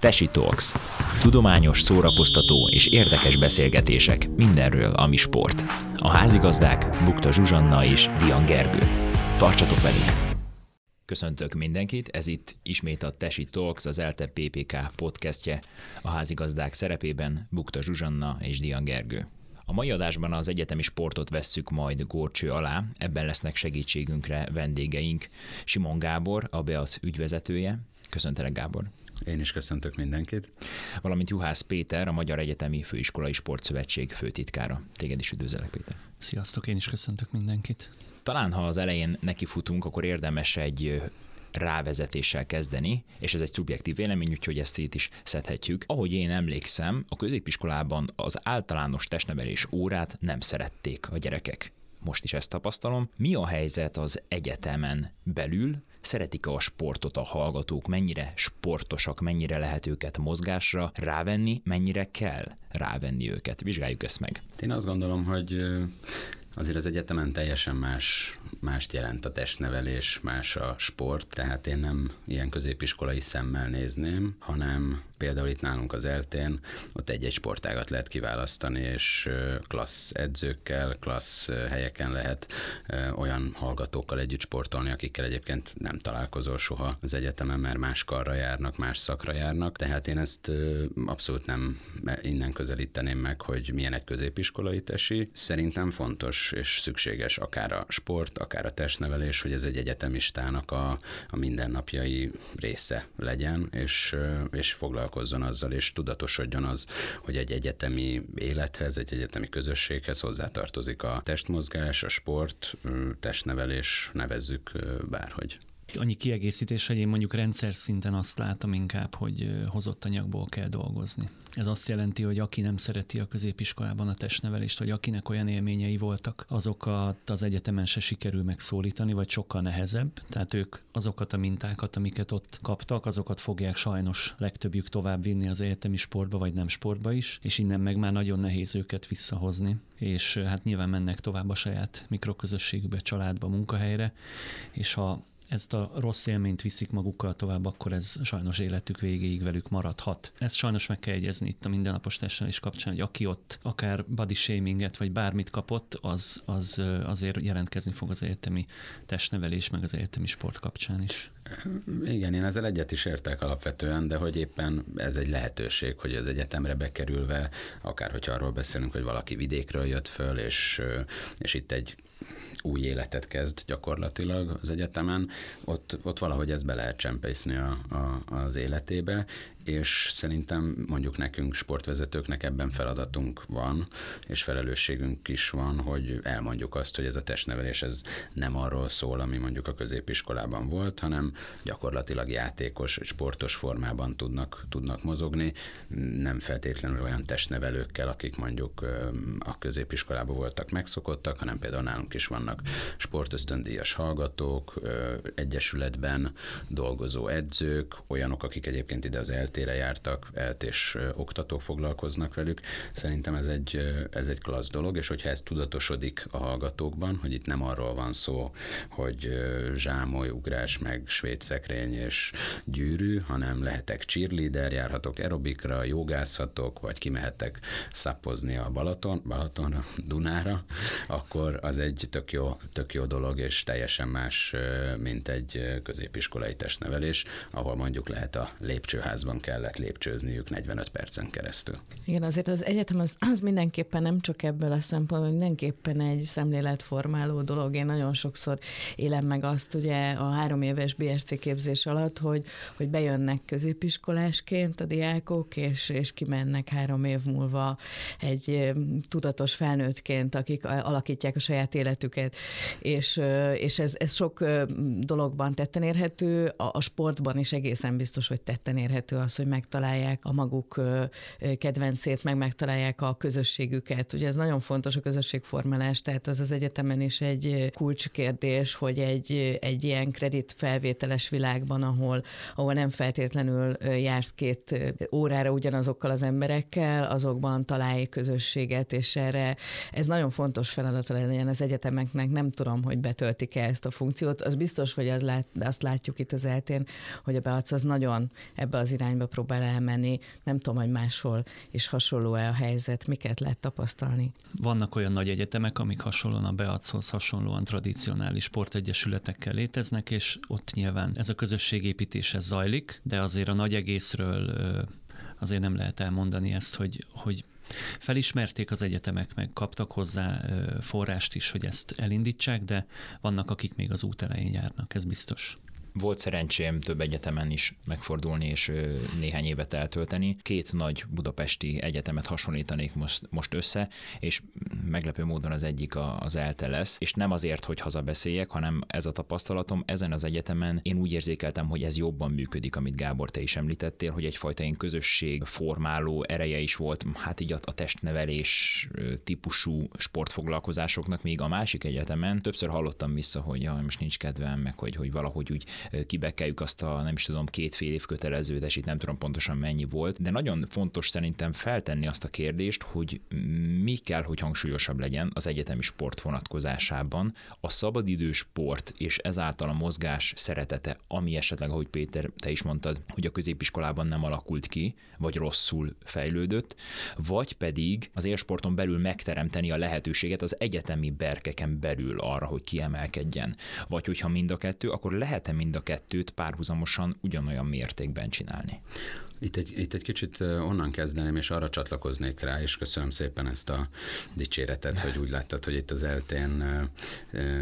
Tesi Talks. Tudományos, szórakoztató és érdekes beszélgetések mindenről, ami sport. A házigazdák Bukta Zsuzsanna és Dian Gergő. Tartsatok velünk! Köszöntök mindenkit, ez itt ismét a Tesi Talks, az ELTE PPK podcastje a házigazdák szerepében Bukta Zsuzsanna és Dian Gergő. A mai adásban az egyetemi sportot vesszük majd górcső alá, ebben lesznek segítségünkre vendégeink. Simon Gábor, a BEASZ ügyvezetője. Köszöntelek Gábor! Én is köszöntök mindenkit. Valamint Juhász Péter, a Magyar Egyetemi Főiskolai Sportszövetség főtitkára. Téged is üdvözlek, Péter. Sziasztok, én is köszöntök mindenkit. Talán, ha az elején nekifutunk, akkor érdemes egy rávezetéssel kezdeni, és ez egy szubjektív vélemény, úgyhogy ezt itt is szedhetjük. Ahogy én emlékszem, a középiskolában az általános testnevelés órát nem szerették a gyerekek. Most is ezt tapasztalom. Mi a helyzet az egyetemen belül? Szeretik a sportot a hallgatók? Mennyire sportosak, mennyire lehet őket mozgásra rávenni, mennyire kell rávenni őket? Vizsgáljuk ezt meg. Én azt gondolom, hogy azért az egyetemen teljesen más, mást jelent a testnevelés, más a sport, tehát én nem ilyen középiskolai szemmel nézném, hanem például itt nálunk az eltén, ott egy-egy sportágat lehet kiválasztani, és klassz edzőkkel, klassz helyeken lehet olyan hallgatókkal együtt sportolni, akikkel egyébként nem találkozol soha az egyetemen, mert más karra járnak, más szakra járnak, tehát én ezt abszolút nem innen közelíteném meg, hogy milyen egy középiskolai tesi. Szerintem fontos és szükséges akár a sport, akár a testnevelés, hogy ez egy egyetemistának a, a mindennapjai része legyen, és, és foglalkozni foglalkozzon azzal, és tudatosodjon az, hogy egy egyetemi élethez, egy egyetemi közösséghez hozzátartozik a testmozgás, a sport, testnevelés, nevezzük bárhogy. Annyi kiegészítés, hogy én mondjuk rendszer szinten azt látom inkább, hogy hozott anyagból kell dolgozni. Ez azt jelenti, hogy aki nem szereti a középiskolában a testnevelést, vagy akinek olyan élményei voltak, azokat az egyetemen se sikerül megszólítani, vagy sokkal nehezebb. Tehát ők azokat a mintákat, amiket ott kaptak, azokat fogják sajnos legtöbbjük tovább vinni az egyetemi sportba, vagy nem sportba is, és innen meg már nagyon nehéz őket visszahozni. És hát nyilván mennek tovább a saját mikroközösségükbe, családba, munkahelyre, és ha ezt a rossz élményt viszik magukkal tovább, akkor ez sajnos életük végéig velük maradhat. Ezt sajnos meg kell egyezni itt a mindennapos is kapcsán, hogy aki ott akár body shaminget vagy bármit kapott, az, az azért jelentkezni fog az egyetemi testnevelés, meg az egyetemi sport kapcsán is. Igen, én ezzel egyet is értek alapvetően, de hogy éppen ez egy lehetőség, hogy az egyetemre bekerülve, akár hogyha arról beszélünk, hogy valaki vidékről jött föl, és, és itt egy új életet kezd gyakorlatilag az egyetemen, ott, ott valahogy ezt be lehet csempészni a, a, az életébe, és szerintem mondjuk nekünk sportvezetőknek ebben feladatunk van, és felelősségünk is van, hogy elmondjuk azt, hogy ez a testnevelés ez nem arról szól, ami mondjuk a középiskolában volt, hanem gyakorlatilag játékos, sportos formában tudnak, tudnak mozogni, nem feltétlenül olyan testnevelőkkel, akik mondjuk a középiskolában voltak megszokottak, hanem például nálunk is vannak sportösztöndíjas hallgatók, egyesületben dolgozó edzők, olyanok, akik egyébként ide az LT eltére jártak, eltés oktatók foglalkoznak velük. Szerintem ez egy, ez egy klassz dolog, és hogyha ez tudatosodik a hallgatókban, hogy itt nem arról van szó, hogy zsámoly, ugrás, meg svéd szekrény és gyűrű, hanem lehetek cheerleader, járhatok aerobikra, jogázhatok, vagy kimehetek szappozni a Balaton, Balatonra, Dunára, akkor az egy tök jó, tök jó dolog, és teljesen más, mint egy középiskolai testnevelés, ahol mondjuk lehet a lépcsőházban kellett lépcsőzniük 45 percen keresztül. Igen, azért az egyetem az, az mindenképpen nem csak ebből a szempontból, mindenképpen egy szemléletformáló dolog. Én nagyon sokszor élem meg azt ugye a három éves BSC képzés alatt, hogy, hogy bejönnek középiskolásként a diákok, és, és kimennek három év múlva egy tudatos felnőttként, akik alakítják a saját életüket. És, és ez, ez sok dologban tetten érhető, a, a sportban is egészen biztos, hogy tetten érhető az, hogy megtalálják a maguk kedvencét, meg megtalálják a közösségüket. Ugye ez nagyon fontos a közösségformálás, tehát az az egyetemen is egy kulcskérdés, hogy egy, egy ilyen kreditfelvételes világban, ahol, ahol nem feltétlenül jársz két órára ugyanazokkal az emberekkel, azokban találj közösséget, és erre ez nagyon fontos feladata legyen az egyetemeknek. Nem tudom, hogy betöltik-e ezt a funkciót. Az biztos, hogy az lát, azt látjuk itt az eltén, hogy a Beac az nagyon ebbe az irányba próbál elmenni, nem tudom, hogy máshol is hasonló-e a helyzet, miket lehet tapasztalni. Vannak olyan nagy egyetemek, amik hasonlóan a Beachoz hasonlóan tradicionális sportegyesületekkel léteznek, és ott nyilván ez a közösségépítés ez zajlik, de azért a nagy egészről azért nem lehet elmondani ezt, hogy, hogy Felismerték az egyetemek, meg kaptak hozzá forrást is, hogy ezt elindítsák, de vannak, akik még az út elején járnak, ez biztos. Volt szerencsém több egyetemen is megfordulni és néhány évet eltölteni. Két nagy budapesti egyetemet hasonlítanék most, most össze, és meglepő módon az egyik az ELTE lesz, és nem azért, hogy hazabeszéljek, hanem ez a tapasztalatom ezen az egyetemen én úgy érzékeltem, hogy ez jobban működik, amit Gábor te is említettél, hogy egyfajta én közösség formáló ereje is volt, hát így a testnevelés típusú sportfoglalkozásoknak, még a másik egyetemen többször hallottam vissza, hogy ja, most nincs kedvem, meg hogy, hogy valahogy úgy kibekeljük azt a nem is tudom, két fél év kötelező, de itt nem tudom pontosan mennyi volt, de nagyon fontos szerintem feltenni azt a kérdést, hogy mi kell, hogy hangsúlyosabb legyen az egyetemi sport vonatkozásában, a szabadidő sport és ezáltal a mozgás szeretete, ami esetleg, ahogy Péter, te is mondtad, hogy a középiskolában nem alakult ki, vagy rosszul fejlődött, vagy pedig az élsporton belül megteremteni a lehetőséget az egyetemi berkeken belül arra, hogy kiemelkedjen. Vagy hogyha mind a kettő, akkor lehet-e mind a kettőt párhuzamosan ugyanolyan mértékben csinálni. Itt egy, itt egy kicsit onnan kezdeném, és arra csatlakoznék rá, és köszönöm szépen ezt a dicséretet, hogy úgy láttad, hogy itt az eltén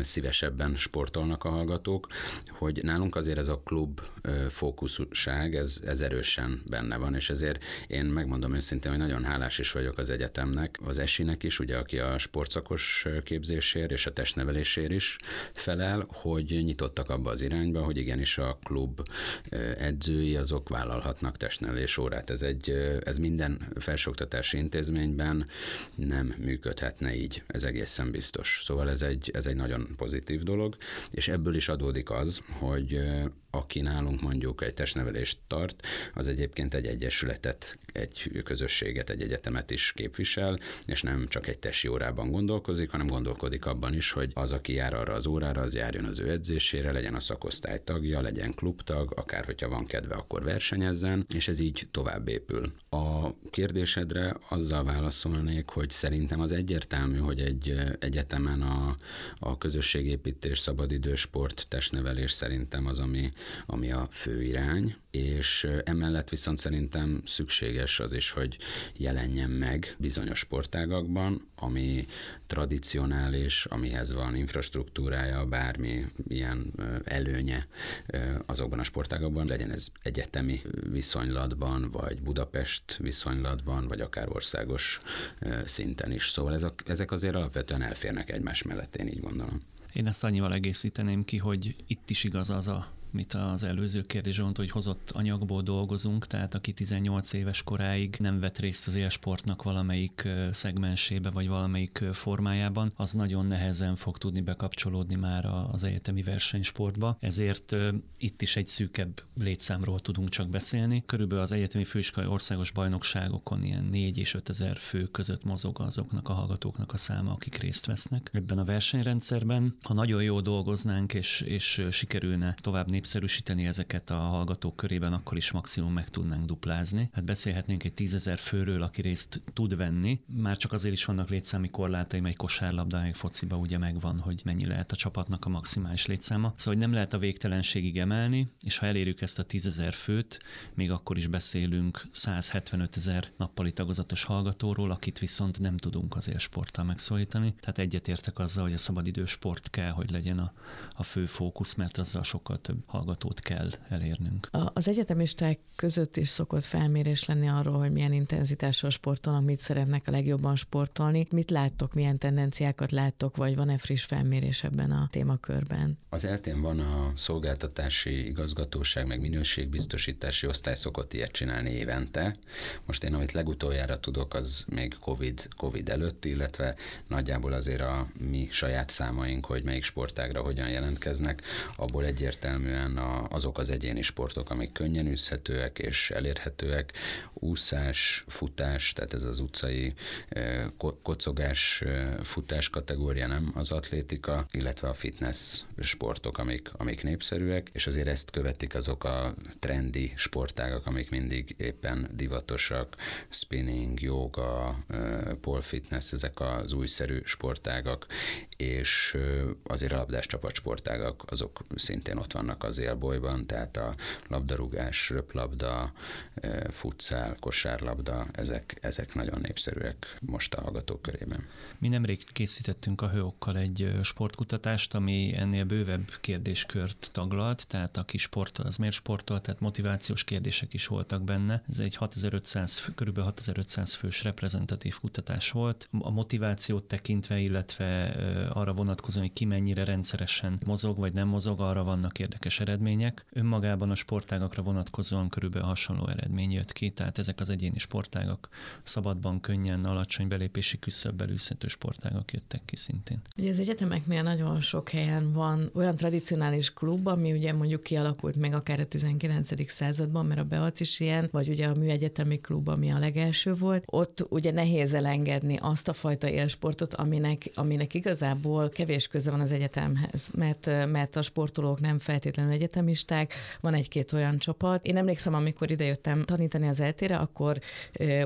szívesebben sportolnak a hallgatók, hogy nálunk azért ez a klub fókuszúság, ez, ez erősen benne van, és ezért én megmondom őszintén, hogy nagyon hálás is vagyok az egyetemnek, az esinek is, ugye, aki a sportszakos képzésért és a testnevelésért is felel, hogy nyitottak abba az irányba, hogy igenis a klub edzői azok vállalhatnak testnevelést és órát. Ez, egy, ez minden felsőoktatási intézményben nem működhetne így, ez egészen biztos. Szóval ez egy, ez egy nagyon pozitív dolog, és ebből is adódik az, hogy aki nálunk mondjuk egy testnevelést tart, az egyébként egy egyesületet, egy közösséget, egy egyetemet is képvisel, és nem csak egy testi órában gondolkozik, hanem gondolkodik abban is, hogy az, aki jár arra az órára, az járjon az ő edzésére, legyen a szakosztály tagja, legyen klubtag, akár hogyha van kedve, akkor versenyezzen, és ez így tovább épül. A kérdésedre azzal válaszolnék, hogy szerintem az egyértelmű, hogy egy egyetemen a, a közösségépítés, szabadidős sport, testnevelés szerintem az, ami ami a fő irány, és emellett viszont szerintem szükséges az is, hogy jelenjen meg bizonyos sportágakban, ami tradicionális, amihez van infrastruktúrája, bármi ilyen előnye azokban a sportágakban, legyen ez egyetemi viszonylatban, vagy Budapest viszonylatban, vagy akár országos szinten is. Szóval ezek, ezek azért alapvetően elférnek egymás mellett, én így gondolom. Én ezt annyival egészíteném ki, hogy itt is igaz az a mit az előző kérdés mondta, hogy hozott anyagból dolgozunk, tehát aki 18 éves koráig nem vett részt az élsportnak valamelyik szegmensébe, vagy valamelyik formájában, az nagyon nehezen fog tudni bekapcsolódni már az egyetemi versenysportba. Ezért itt is egy szűkebb létszámról tudunk csak beszélni. Körülbelül az egyetemi főiskolai országos bajnokságokon ilyen 4 és 5 ezer fő között mozog azoknak a hallgatóknak a száma, akik részt vesznek ebben a versenyrendszerben. Ha nagyon jól dolgoznánk, és, és sikerülne tovább népszerűsíteni ezeket a hallgatók körében, akkor is maximum meg tudnánk duplázni. Hát beszélhetnénk egy tízezer főről, aki részt tud venni. Már csak azért is vannak létszámi korlátai, egy kosárlabda, egy fociba ugye megvan, hogy mennyi lehet a csapatnak a maximális létszáma. Szóval hogy nem lehet a végtelenségig emelni, és ha elérjük ezt a tízezer főt, még akkor is beszélünk 175 ezer nappali tagozatos hallgatóról, akit viszont nem tudunk az élsporttal megszólítani. Tehát egyetértek azzal, hogy a szabadidős sport kell, hogy legyen a, a fő fókusz, mert azzal sokkal több hallgatót kell elérnünk. Az egyetemisták között is szokott felmérés lenni arról, hogy milyen intenzitással sportolnak, mit szeretnek a legjobban sportolni. Mit láttok, milyen tendenciákat láttok, vagy van-e friss felmérés ebben a témakörben? Az eltén van a szolgáltatási igazgatóság, meg minőségbiztosítási osztály szokott ilyet csinálni évente. Most én, amit legutoljára tudok, az még COVID, COVID előtt, illetve nagyjából azért a mi saját számaink, hogy melyik sportágra hogyan jelentkeznek, abból egyértelműen alapvetően azok az egyéni sportok, amik könnyen űzhetőek és elérhetőek, úszás, futás, tehát ez az utcai kocogás, futás kategória, nem az atlétika, illetve a fitness sportok, amik, amik népszerűek, és azért ezt követik azok a trendi sportágak, amik mindig éppen divatosak, spinning, yoga, pole fitness, ezek az újszerű sportágak, és azért a labdás csapatsportágak azok szintén ott vannak az élbolyban, tehát a labdarúgás, röplabda, futszál, kosárlabda, ezek, ezek nagyon népszerűek most a hallgatók körében. Mi nemrég készítettünk a hőokkal egy sportkutatást, ami ennél bővebb kérdéskört taglalt, tehát aki sportol, az miért sportol, tehát motivációs kérdések is voltak benne. Ez egy 6500, kb. 6500 fős reprezentatív kutatás volt. A motivációt tekintve, illetve arra vonatkozóan, hogy ki mennyire rendszeresen mozog vagy nem mozog, arra vannak érdekes eredmények. Önmagában a sportágakra vonatkozóan körülbelül hasonló eredmény jött ki, tehát ezek az egyéni sportágak szabadban, könnyen, alacsony belépési küszöbbel űzhető sportágak jöttek ki szintén. Ugye az egyetemeknél nagyon sok helyen van olyan tradicionális klub, ami ugye mondjuk kialakult még akár a 19. században, mert a Beac is ilyen, vagy ugye a műegyetemi klub, ami a legelső volt. Ott ugye nehéz elengedni azt a fajta élsportot, aminek, aminek igazából kevés köze van az egyetemhez, mert, mert a sportolók nem feltétlenül egyetemisták, van egy-két olyan csapat. Én emlékszem, amikor idejöttem tanítani az eltére, akkor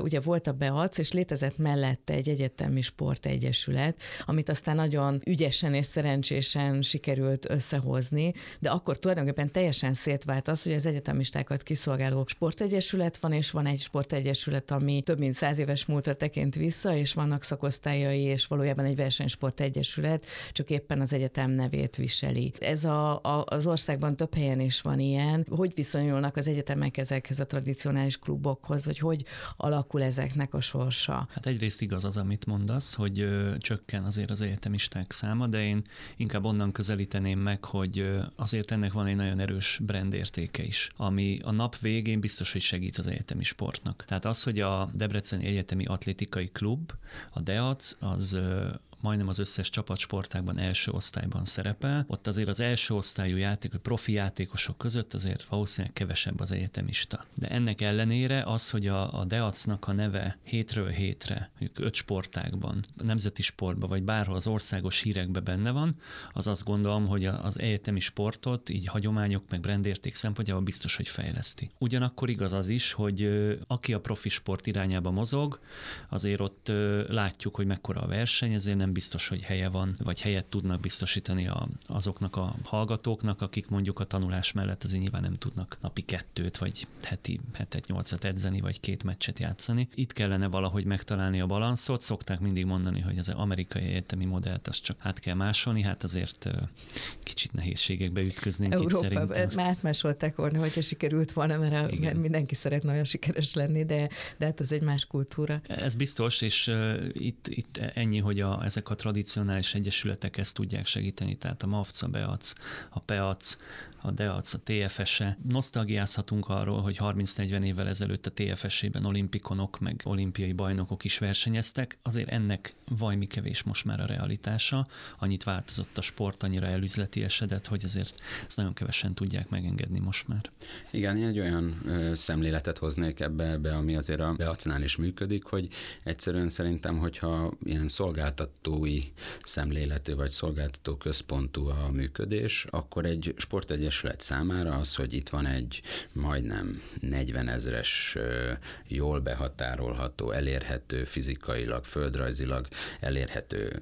ugye volt a Beac, és létezett mellette egy egyetemi sportegyesület, amit aztán nagyon ügyesen és szerencsésen sikerült összehozni, de akkor tulajdonképpen teljesen szétvált az, hogy az egyetemistákat kiszolgáló sportegyesület van, és van egy sportegyesület, ami több mint száz éves múltra tekint vissza, és vannak szakosztályai, és valójában egy versenysportegyesület, csak éppen az egyetem nevét viseli. Ez a, a, az országban több helyen is van ilyen. Hogy viszonyulnak az egyetemek ezekhez a tradicionális klubokhoz, vagy hogy alakul ezeknek a sorsa? Hát egyrészt igaz az, amit mondasz, hogy ö, csökken azért az egyetemisták száma, de én inkább onnan közelíteném meg, hogy ö, azért ennek van egy nagyon erős brand értéke is, ami a nap végén biztos, hogy segít az egyetemi sportnak. Tehát az, hogy a Debreceni Egyetemi Atlétikai Klub, a DEAC, az majdnem az összes csapatsportákban első osztályban szerepel. Ott azért az első osztályú játék, profi játékosok között azért valószínűleg kevesebb az egyetemista. De ennek ellenére az, hogy a, a Deacnak a neve hétről hétre, mondjuk öt sportákban, nemzeti sportban, vagy bárhol az országos hírekbe benne van, az azt gondolom, hogy az egyetemi sportot így hagyományok meg brandérték szempontjából biztos, hogy fejleszti. Ugyanakkor igaz az is, hogy aki a profi sport irányába mozog, azért ott látjuk, hogy mekkora a verseny, ezért nem nem biztos, hogy helye van, vagy helyet tudnak biztosítani a, azoknak a hallgatóknak, akik mondjuk a tanulás mellett azért nyilván nem tudnak napi kettőt, vagy heti hetet, nyolcat edzeni, vagy két meccset játszani. Itt kellene valahogy megtalálni a balanszot. Szokták mindig mondani, hogy az amerikai egyetemi modellt azt csak át kell másolni, hát azért kicsit nehézségekbe ütköznénk Európa, itt szerintem. Már átmásolták volna, hogyha sikerült volna, mert, a, mert mindenki szeretne olyan sikeres lenni, de, de hát ez egy más kultúra. Ez biztos, és uh, itt, itt ennyi, hogy a, ezek ezek a tradicionális egyesületek ezt tudják segíteni, tehát a MAFC, a BEAC, a PEAC, a DEAC, a TFS-e. Nosztalgiázhatunk arról, hogy 30-40 évvel ezelőtt a TFS-ében olimpikonok, meg olimpiai bajnokok is versenyeztek. Azért ennek vajmi kevés most már a realitása. Annyit változott a sport, annyira elüzleti esedett, hogy azért ezt nagyon kevesen tudják megengedni most már. Igen, én egy olyan ö, szemléletet hoznék ebbe, ebbe, ami azért a beacnál is működik, hogy egyszerűen szerintem, hogyha ilyen szolgáltatói szemléletű vagy szolgáltató központú a működés, akkor egy sportegyes Egyesület számára az, hogy itt van egy majdnem 40 ezres jól behatárolható, elérhető fizikailag, földrajzilag elérhető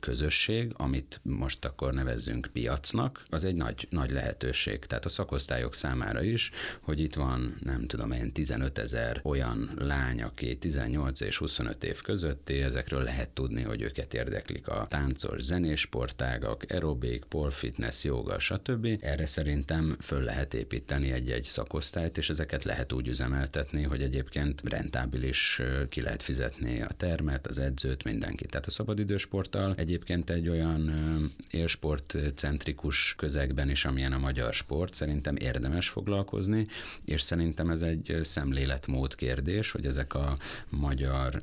közösség, amit most akkor nevezzünk piacnak, az egy nagy, nagy lehetőség. Tehát a szakosztályok számára is, hogy itt van, nem tudom én, 15 ezer olyan lány, aki 18 és 25 év közötti, ezekről lehet tudni, hogy őket érdeklik a táncos, zenés sportágak, aerobik, pole fitness, joga, stb. Erre szerintem föl lehet építeni egy-egy szakosztályt, és ezeket lehet úgy üzemeltetni, hogy egyébként rentábilis ki lehet fizetni a termet, az edzőt, mindenkit. Tehát a szabadidősporttal egyébként egy olyan élsport centrikus közegben is, amilyen a magyar sport, szerintem érdemes foglalkozni, és szerintem ez egy szemléletmód kérdés, hogy ezek a magyar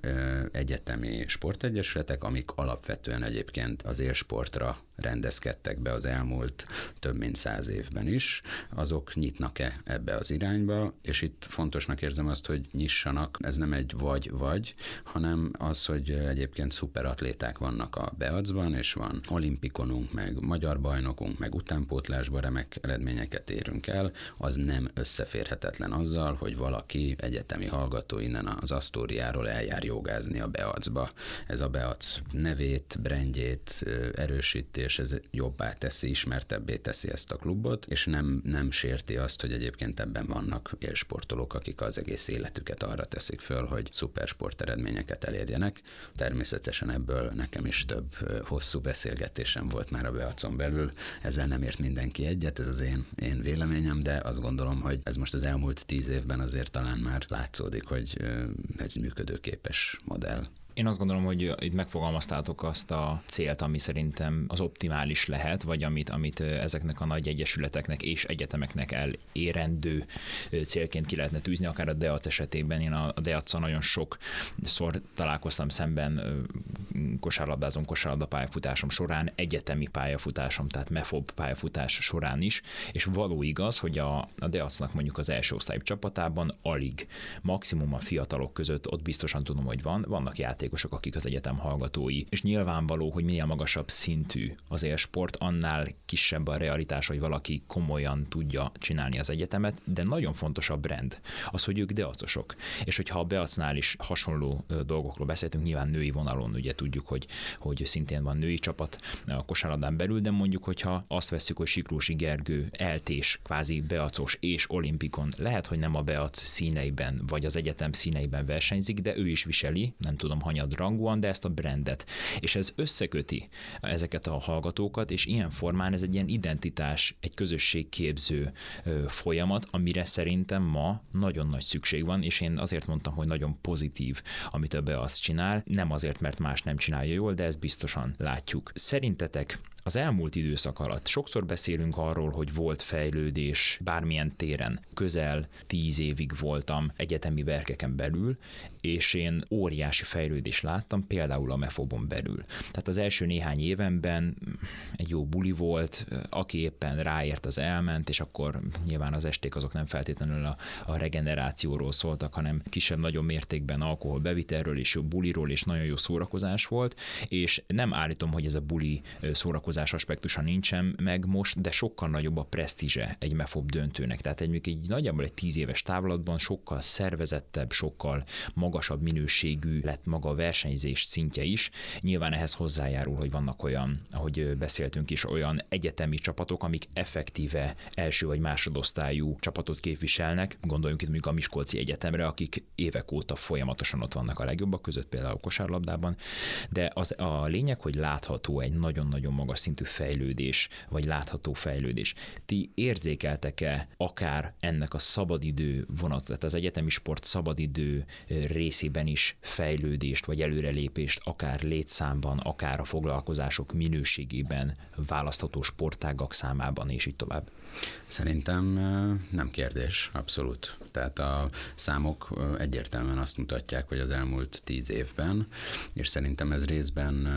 egyetemi sportegyesületek, amik alapvetően egyébként az élsportra rendezkedtek be az elmúlt több mint száz évben is, azok nyitnak-e ebbe az irányba, és itt fontosnak érzem azt, hogy nyissanak, ez nem egy vagy-vagy, hanem az, hogy egyébként szuperatléták vannak a beacban, és van olimpikonunk, meg magyar bajnokunk, meg utánpótlásban remek eredményeket érünk el, az nem összeférhetetlen azzal, hogy valaki egyetemi hallgató innen az Asztóriáról eljár jogázni a beacba. Ez a beac nevét, brandjét erősíti, és ez jobbá teszi, ismertebbé teszi ezt a klubot, és nem, nem sérti azt, hogy egyébként ebben vannak élsportolók, akik az egész életüket arra teszik föl, hogy szupersport eredményeket elérjenek. Természetesen ebből nekem is több hosszú beszélgetésem volt már a beacon belül, ezzel nem ért mindenki egyet, ez az én, én véleményem, de azt gondolom, hogy ez most az elmúlt tíz évben azért talán már látszódik, hogy ez működőképes modell. Én azt gondolom, hogy itt megfogalmaztátok azt a célt, ami szerintem az optimális lehet, vagy amit, amit ezeknek a nagy egyesületeknek és egyetemeknek elérendő célként ki lehetne tűzni, akár a DEAC esetében. Én a deac nagyon sok szor találkoztam szemben kosárlabdázom, kosárlabda pályafutásom során, egyetemi pályafutásom, tehát MEFOB pályafutás során is, és való igaz, hogy a, a DEAC-nak mondjuk az első osztályú csapatában alig, maximum a fiatalok között, ott biztosan tudom, hogy van, vannak játék játékosok, akik az egyetem hallgatói. És nyilvánvaló, hogy minél magasabb szintű az élsport, annál kisebb a realitás, hogy valaki komolyan tudja csinálni az egyetemet, de nagyon fontos a brand. Az, hogy ők deacosok. És hogyha a beacnál is hasonló dolgokról beszéltünk, nyilván női vonalon ugye tudjuk, hogy, hogy szintén van női csapat a kosárlabdán belül, de mondjuk, hogyha azt veszük, hogy Siklósi Gergő eltés, kvázi beacos és olimpikon, lehet, hogy nem a beac színeiben, vagy az egyetem színeiben versenyzik, de ő is viseli, nem tudom, hanyadrangúan, de ezt a brandet. És ez összeköti ezeket a hallgatókat, és ilyen formán ez egy ilyen identitás, egy közösségképző folyamat, amire szerintem ma nagyon nagy szükség van, és én azért mondtam, hogy nagyon pozitív, amit a azt csinál, nem azért, mert más nem csinálja jól, de ezt biztosan látjuk. Szerintetek az elmúlt időszak alatt sokszor beszélünk arról, hogy volt fejlődés bármilyen téren. Közel tíz évig voltam egyetemi verkeken belül, és én óriási fejlődést láttam, például a mefobon belül. Tehát az első néhány évenben egy jó buli volt, aki éppen ráért, az elment, és akkor nyilván az esték azok nem feltétlenül a, a regenerációról szóltak, hanem kisebb-nagyobb mértékben alkohol bevitelről és jó buliról, és nagyon jó szórakozás volt, és nem állítom, hogy ez a buli szórakozás szórakozás aspektusa nincsen meg most, de sokkal nagyobb a presztízse egy MEFOB döntőnek. Tehát egy, egy nagyjából egy tíz éves távlatban sokkal szervezettebb, sokkal magasabb minőségű lett maga a versenyzés szintje is. Nyilván ehhez hozzájárul, hogy vannak olyan, ahogy beszéltünk is, olyan egyetemi csapatok, amik effektíve első vagy másodosztályú csapatot képviselnek. Gondoljunk itt mondjuk a Miskolci Egyetemre, akik évek óta folyamatosan ott vannak a legjobbak között, például kosárlabdában, de az a lényeg, hogy látható egy nagyon-nagyon magas szintű fejlődés, vagy látható fejlődés. Ti érzékeltek-e akár ennek a szabadidő vonat, tehát az egyetemi sport szabadidő részében is fejlődést, vagy előrelépést, akár létszámban, akár a foglalkozások minőségében, választható sportágak számában, és így tovább? Szerintem nem kérdés, abszolút. Tehát a számok egyértelműen azt mutatják, hogy az elmúlt tíz évben, és szerintem ez részben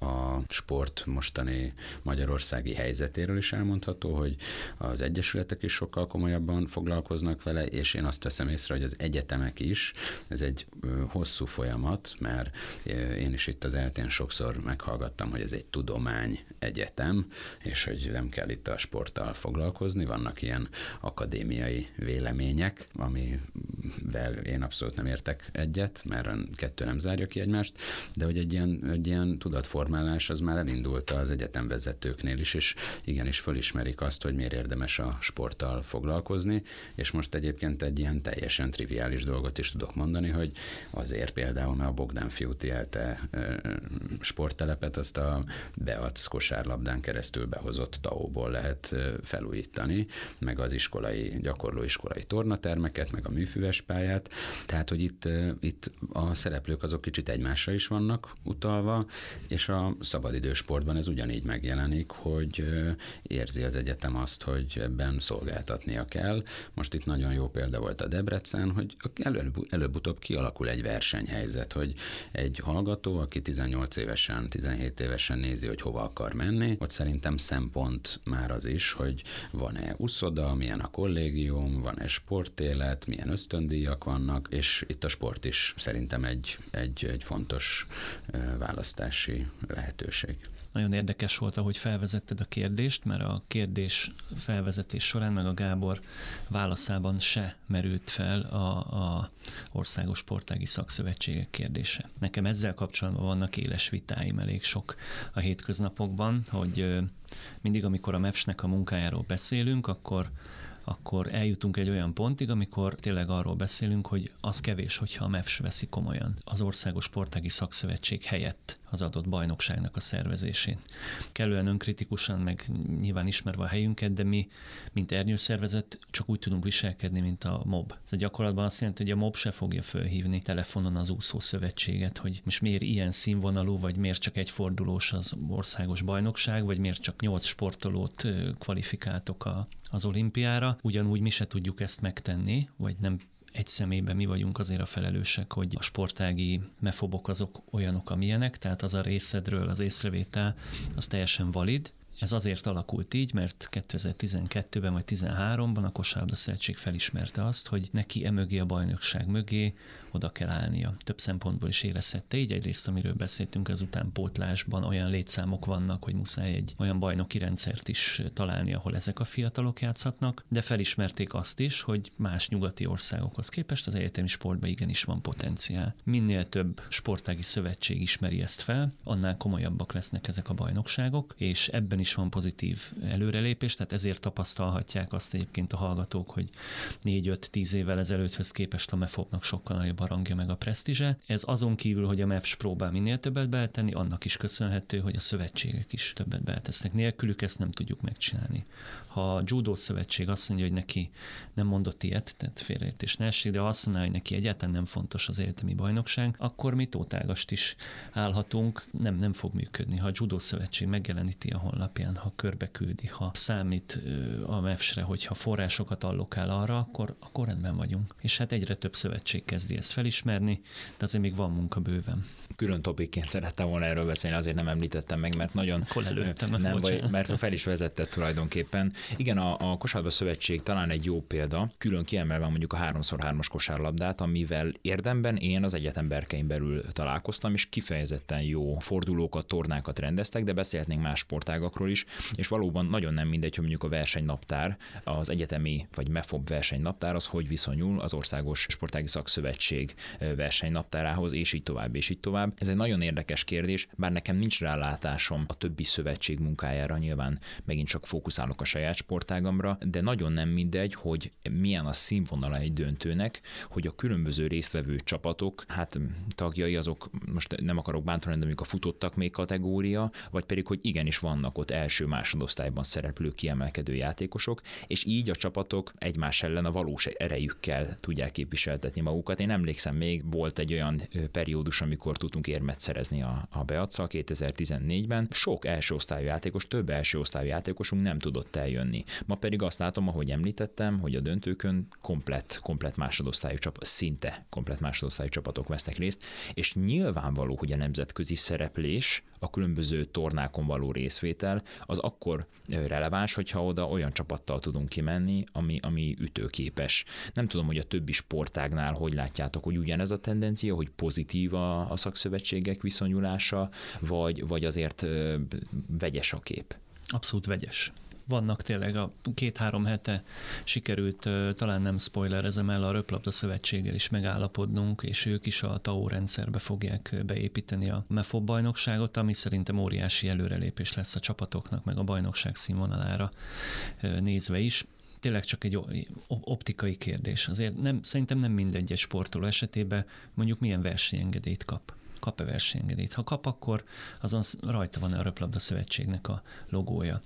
a sport mostani magyarországi helyzetéről is elmondható, hogy az egyesületek is sokkal komolyabban foglalkoznak vele, és én azt veszem észre, hogy az egyetemek is, ez egy hosszú folyamat, mert én is itt az eltén sokszor meghallgattam, hogy ez egy tudomány egyetem, és hogy nem kell itt a sporttal foglalkozni, vannak ilyen akadémiai vélemények, amivel én abszolút nem értek egyet, mert kettő nem zárja ki egymást, de hogy egy ilyen, egy ilyen tudatformálás az már elindult az egyetemvezetőknél is, és igenis fölismerik azt, hogy miért érdemes a sporttal foglalkozni, és most egyébként egy ilyen teljesen triviális dolgot is tudok mondani, hogy azért például, mert a Bogdán Fiúti elte sporttelepet azt a Beac kosárlabdán keresztül behozott taóból lehet felújítani, meg az iskolai, gyakorlóiskolai tornatermeket, meg a műfüves pályát, tehát, hogy itt, itt a szereplők azok kicsit egymásra is vannak utalva, és a szabadidősportban ez ugyanígy megjelenik, hogy érzi az egyetem azt, hogy ebben szolgáltatnia kell. Most itt nagyon jó példa volt a Debrecen, hogy előbb, előbb-utóbb kialakul egy versenyhelyzet, hogy egy hallgató, aki 18 évesen, 17 évesen nézi, hogy hova akar menni, ott szerintem szempont már az is, hogy van-e uszoda, milyen a kollégium, van-e sportélet, milyen ösztöndíjak vannak, és itt a sport is szerintem egy, egy, egy fontos választási lehetőség. Nagyon érdekes volt, ahogy felvezetted a kérdést, mert a kérdés felvezetés során, meg a Gábor válaszában se merült fel a, a országos sportági szakszövetségek kérdése. Nekem ezzel kapcsolatban vannak éles vitáim elég sok a hétköznapokban, hogy mindig, amikor a MEFS-nek a munkájáról beszélünk, akkor akkor eljutunk egy olyan pontig, amikor tényleg arról beszélünk, hogy az kevés, hogyha a MEFS veszi komolyan az Országos Sportági Szakszövetség helyett az adott bajnokságnak a szervezését. Kellően önkritikusan, meg nyilván ismerve a helyünket, de mi, mint ernyőszervezet, csak úgy tudunk viselkedni, mint a MOB. Ez gyakorlatban azt jelenti, hogy a MOB se fogja fölhívni telefonon az úszó szövetséget, hogy most miért ilyen színvonalú, vagy miért csak egy fordulós az országos bajnokság, vagy miért csak nyolc sportolót kvalifikáltok a, az olimpiára. Ugyanúgy mi se tudjuk ezt megtenni, vagy nem egy személyben mi vagyunk azért a felelősek, hogy a sportági mefobok azok olyanok, amilyenek, tehát az a részedről az észrevétel az teljesen valid, ez azért alakult így, mert 2012-ben vagy 2013-ban a Kosárlabda Szövetség felismerte azt, hogy neki emögé a bajnokság mögé oda kell állnia. Több szempontból is érezhette így. Egyrészt, amiről beszéltünk, ezután pótlásban olyan létszámok vannak, hogy muszáj egy olyan bajnoki rendszert is találni, ahol ezek a fiatalok játszhatnak, de felismerték azt is, hogy más nyugati országokhoz képest az egyetemi sportban igenis van potenciál. Minél több sportági szövetség ismeri ezt fel, annál komolyabbak lesznek ezek a bajnokságok, és ebben is van pozitív előrelépés, tehát ezért tapasztalhatják azt egyébként a hallgatók, hogy 4-5-10 évvel ezelőtthöz képest a MEFOP-nak sokkal nagyobb a rangja meg a presztízse. Ez azon kívül, hogy a MEFS próbál minél többet beletenni, annak is köszönhető, hogy a szövetségek is többet beletesznek. Nélkülük ezt nem tudjuk megcsinálni. Ha a Judo Szövetség azt mondja, hogy neki nem mondott ilyet, tehát félreértés ne esik, de azt mondja, hogy neki egyáltalán nem fontos az életemi bajnokság, akkor mi tótágast is állhatunk, nem, nem fog működni. Ha a Judo Szövetség megjeleníti a honlapján, ha körbe küldi, ha számít a MEFS-re, hogyha forrásokat allokál arra, akkor, akkor rendben vagyunk. És hát egyre több szövetség kezdi ezt felismerni, de azért még van munka bőven. Külön topikként szerettem volna erről beszélni, azért nem említettem meg, mert nagyon Hol előttem, nem vagy, mert fel is vezetett tulajdonképpen. Igen, a, a kosárlabda szövetség talán egy jó példa, külön kiemelve mondjuk a 3x3-as kosárlabdát, amivel érdemben én az egyetem berkein belül találkoztam, és kifejezetten jó fordulókat, tornákat rendeztek, de beszélhetnénk más sportágakról is, és valóban nagyon nem mindegy, hogy mondjuk a versenynaptár, az egyetemi vagy MEFOB versenynaptár az hogy viszonyul az Országos Sportági Szakszövetség versenynaptárához, és így tovább, és így tovább. Ez egy nagyon érdekes kérdés, bár nekem nincs rálátásom a többi szövetség munkájára, nyilván megint csak fókuszálok a saját sportágamra, de nagyon nem mindegy, hogy milyen a színvonala egy döntőnek, hogy a különböző résztvevő csapatok, hát tagjai azok, most nem akarok bántani, de mondjuk a futottak még kategória, vagy pedig, hogy igenis vannak ott első másodosztályban szereplő kiemelkedő játékosok, és így a csapatok egymás ellen a valós erejükkel tudják képviseltetni magukat. Én emlékszem még, volt egy olyan periódus, amikor tudtunk érmet szerezni a, a Beaca 2014-ben. Sok első osztályú játékos, több első osztályú játékosunk nem tudott eljönni. Ma pedig azt látom, ahogy említettem, hogy a döntőkön komplet, komplet másodosztályú csapat, szinte komplet másodosztályú csapatok vesznek részt, és nyilvánvaló, hogy a nemzetközi szereplés, a különböző tornákon való részvétel, az akkor releváns, hogyha oda olyan csapattal tudunk kimenni, ami, ami ütőképes. Nem tudom, hogy a többi sportágnál hogy látjátok, hogy ugyanez a tendencia, hogy pozitív a, a szakszövetségek viszonyulása, vagy, vagy azért vegyes a kép? Abszolút vegyes vannak tényleg a két-három hete sikerült, talán nem spoilerezem el, a Röplabda Szövetséggel is megállapodnunk, és ők is a TAO rendszerbe fogják beépíteni a MEFOB bajnokságot, ami szerintem óriási előrelépés lesz a csapatoknak, meg a bajnokság színvonalára nézve is tényleg csak egy optikai kérdés. Azért nem, szerintem nem mindegy egy sportoló esetében mondjuk milyen versenyengedélyt kap kap-e versenyengedélyt. Ha kap, akkor azon rajta van a Röplabda Szövetségnek a logója.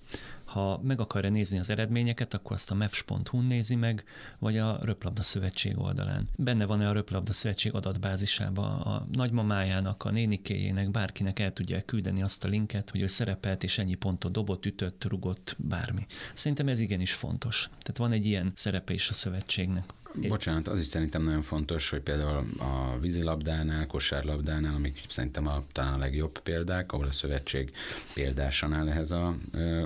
Ha meg akarja nézni az eredményeket, akkor azt a mefs.hu nézi meg, vagy a Röplabda Szövetség oldalán. Benne van-e a Röplabda Szövetség adatbázisába a nagymamájának, a nénikéjének, bárkinek el tudja küldeni azt a linket, hogy ő szerepelt és ennyi pontot dobott, ütött, rugott, bármi. Szerintem ez igenis fontos. Tehát van egy ilyen szerepe is a szövetségnek. Bocsánat, az is szerintem nagyon fontos, hogy például a vízilabdánál, kosárlabdánál, amik szerintem a, talán a legjobb példák, ahol a szövetség példásan áll ehhez a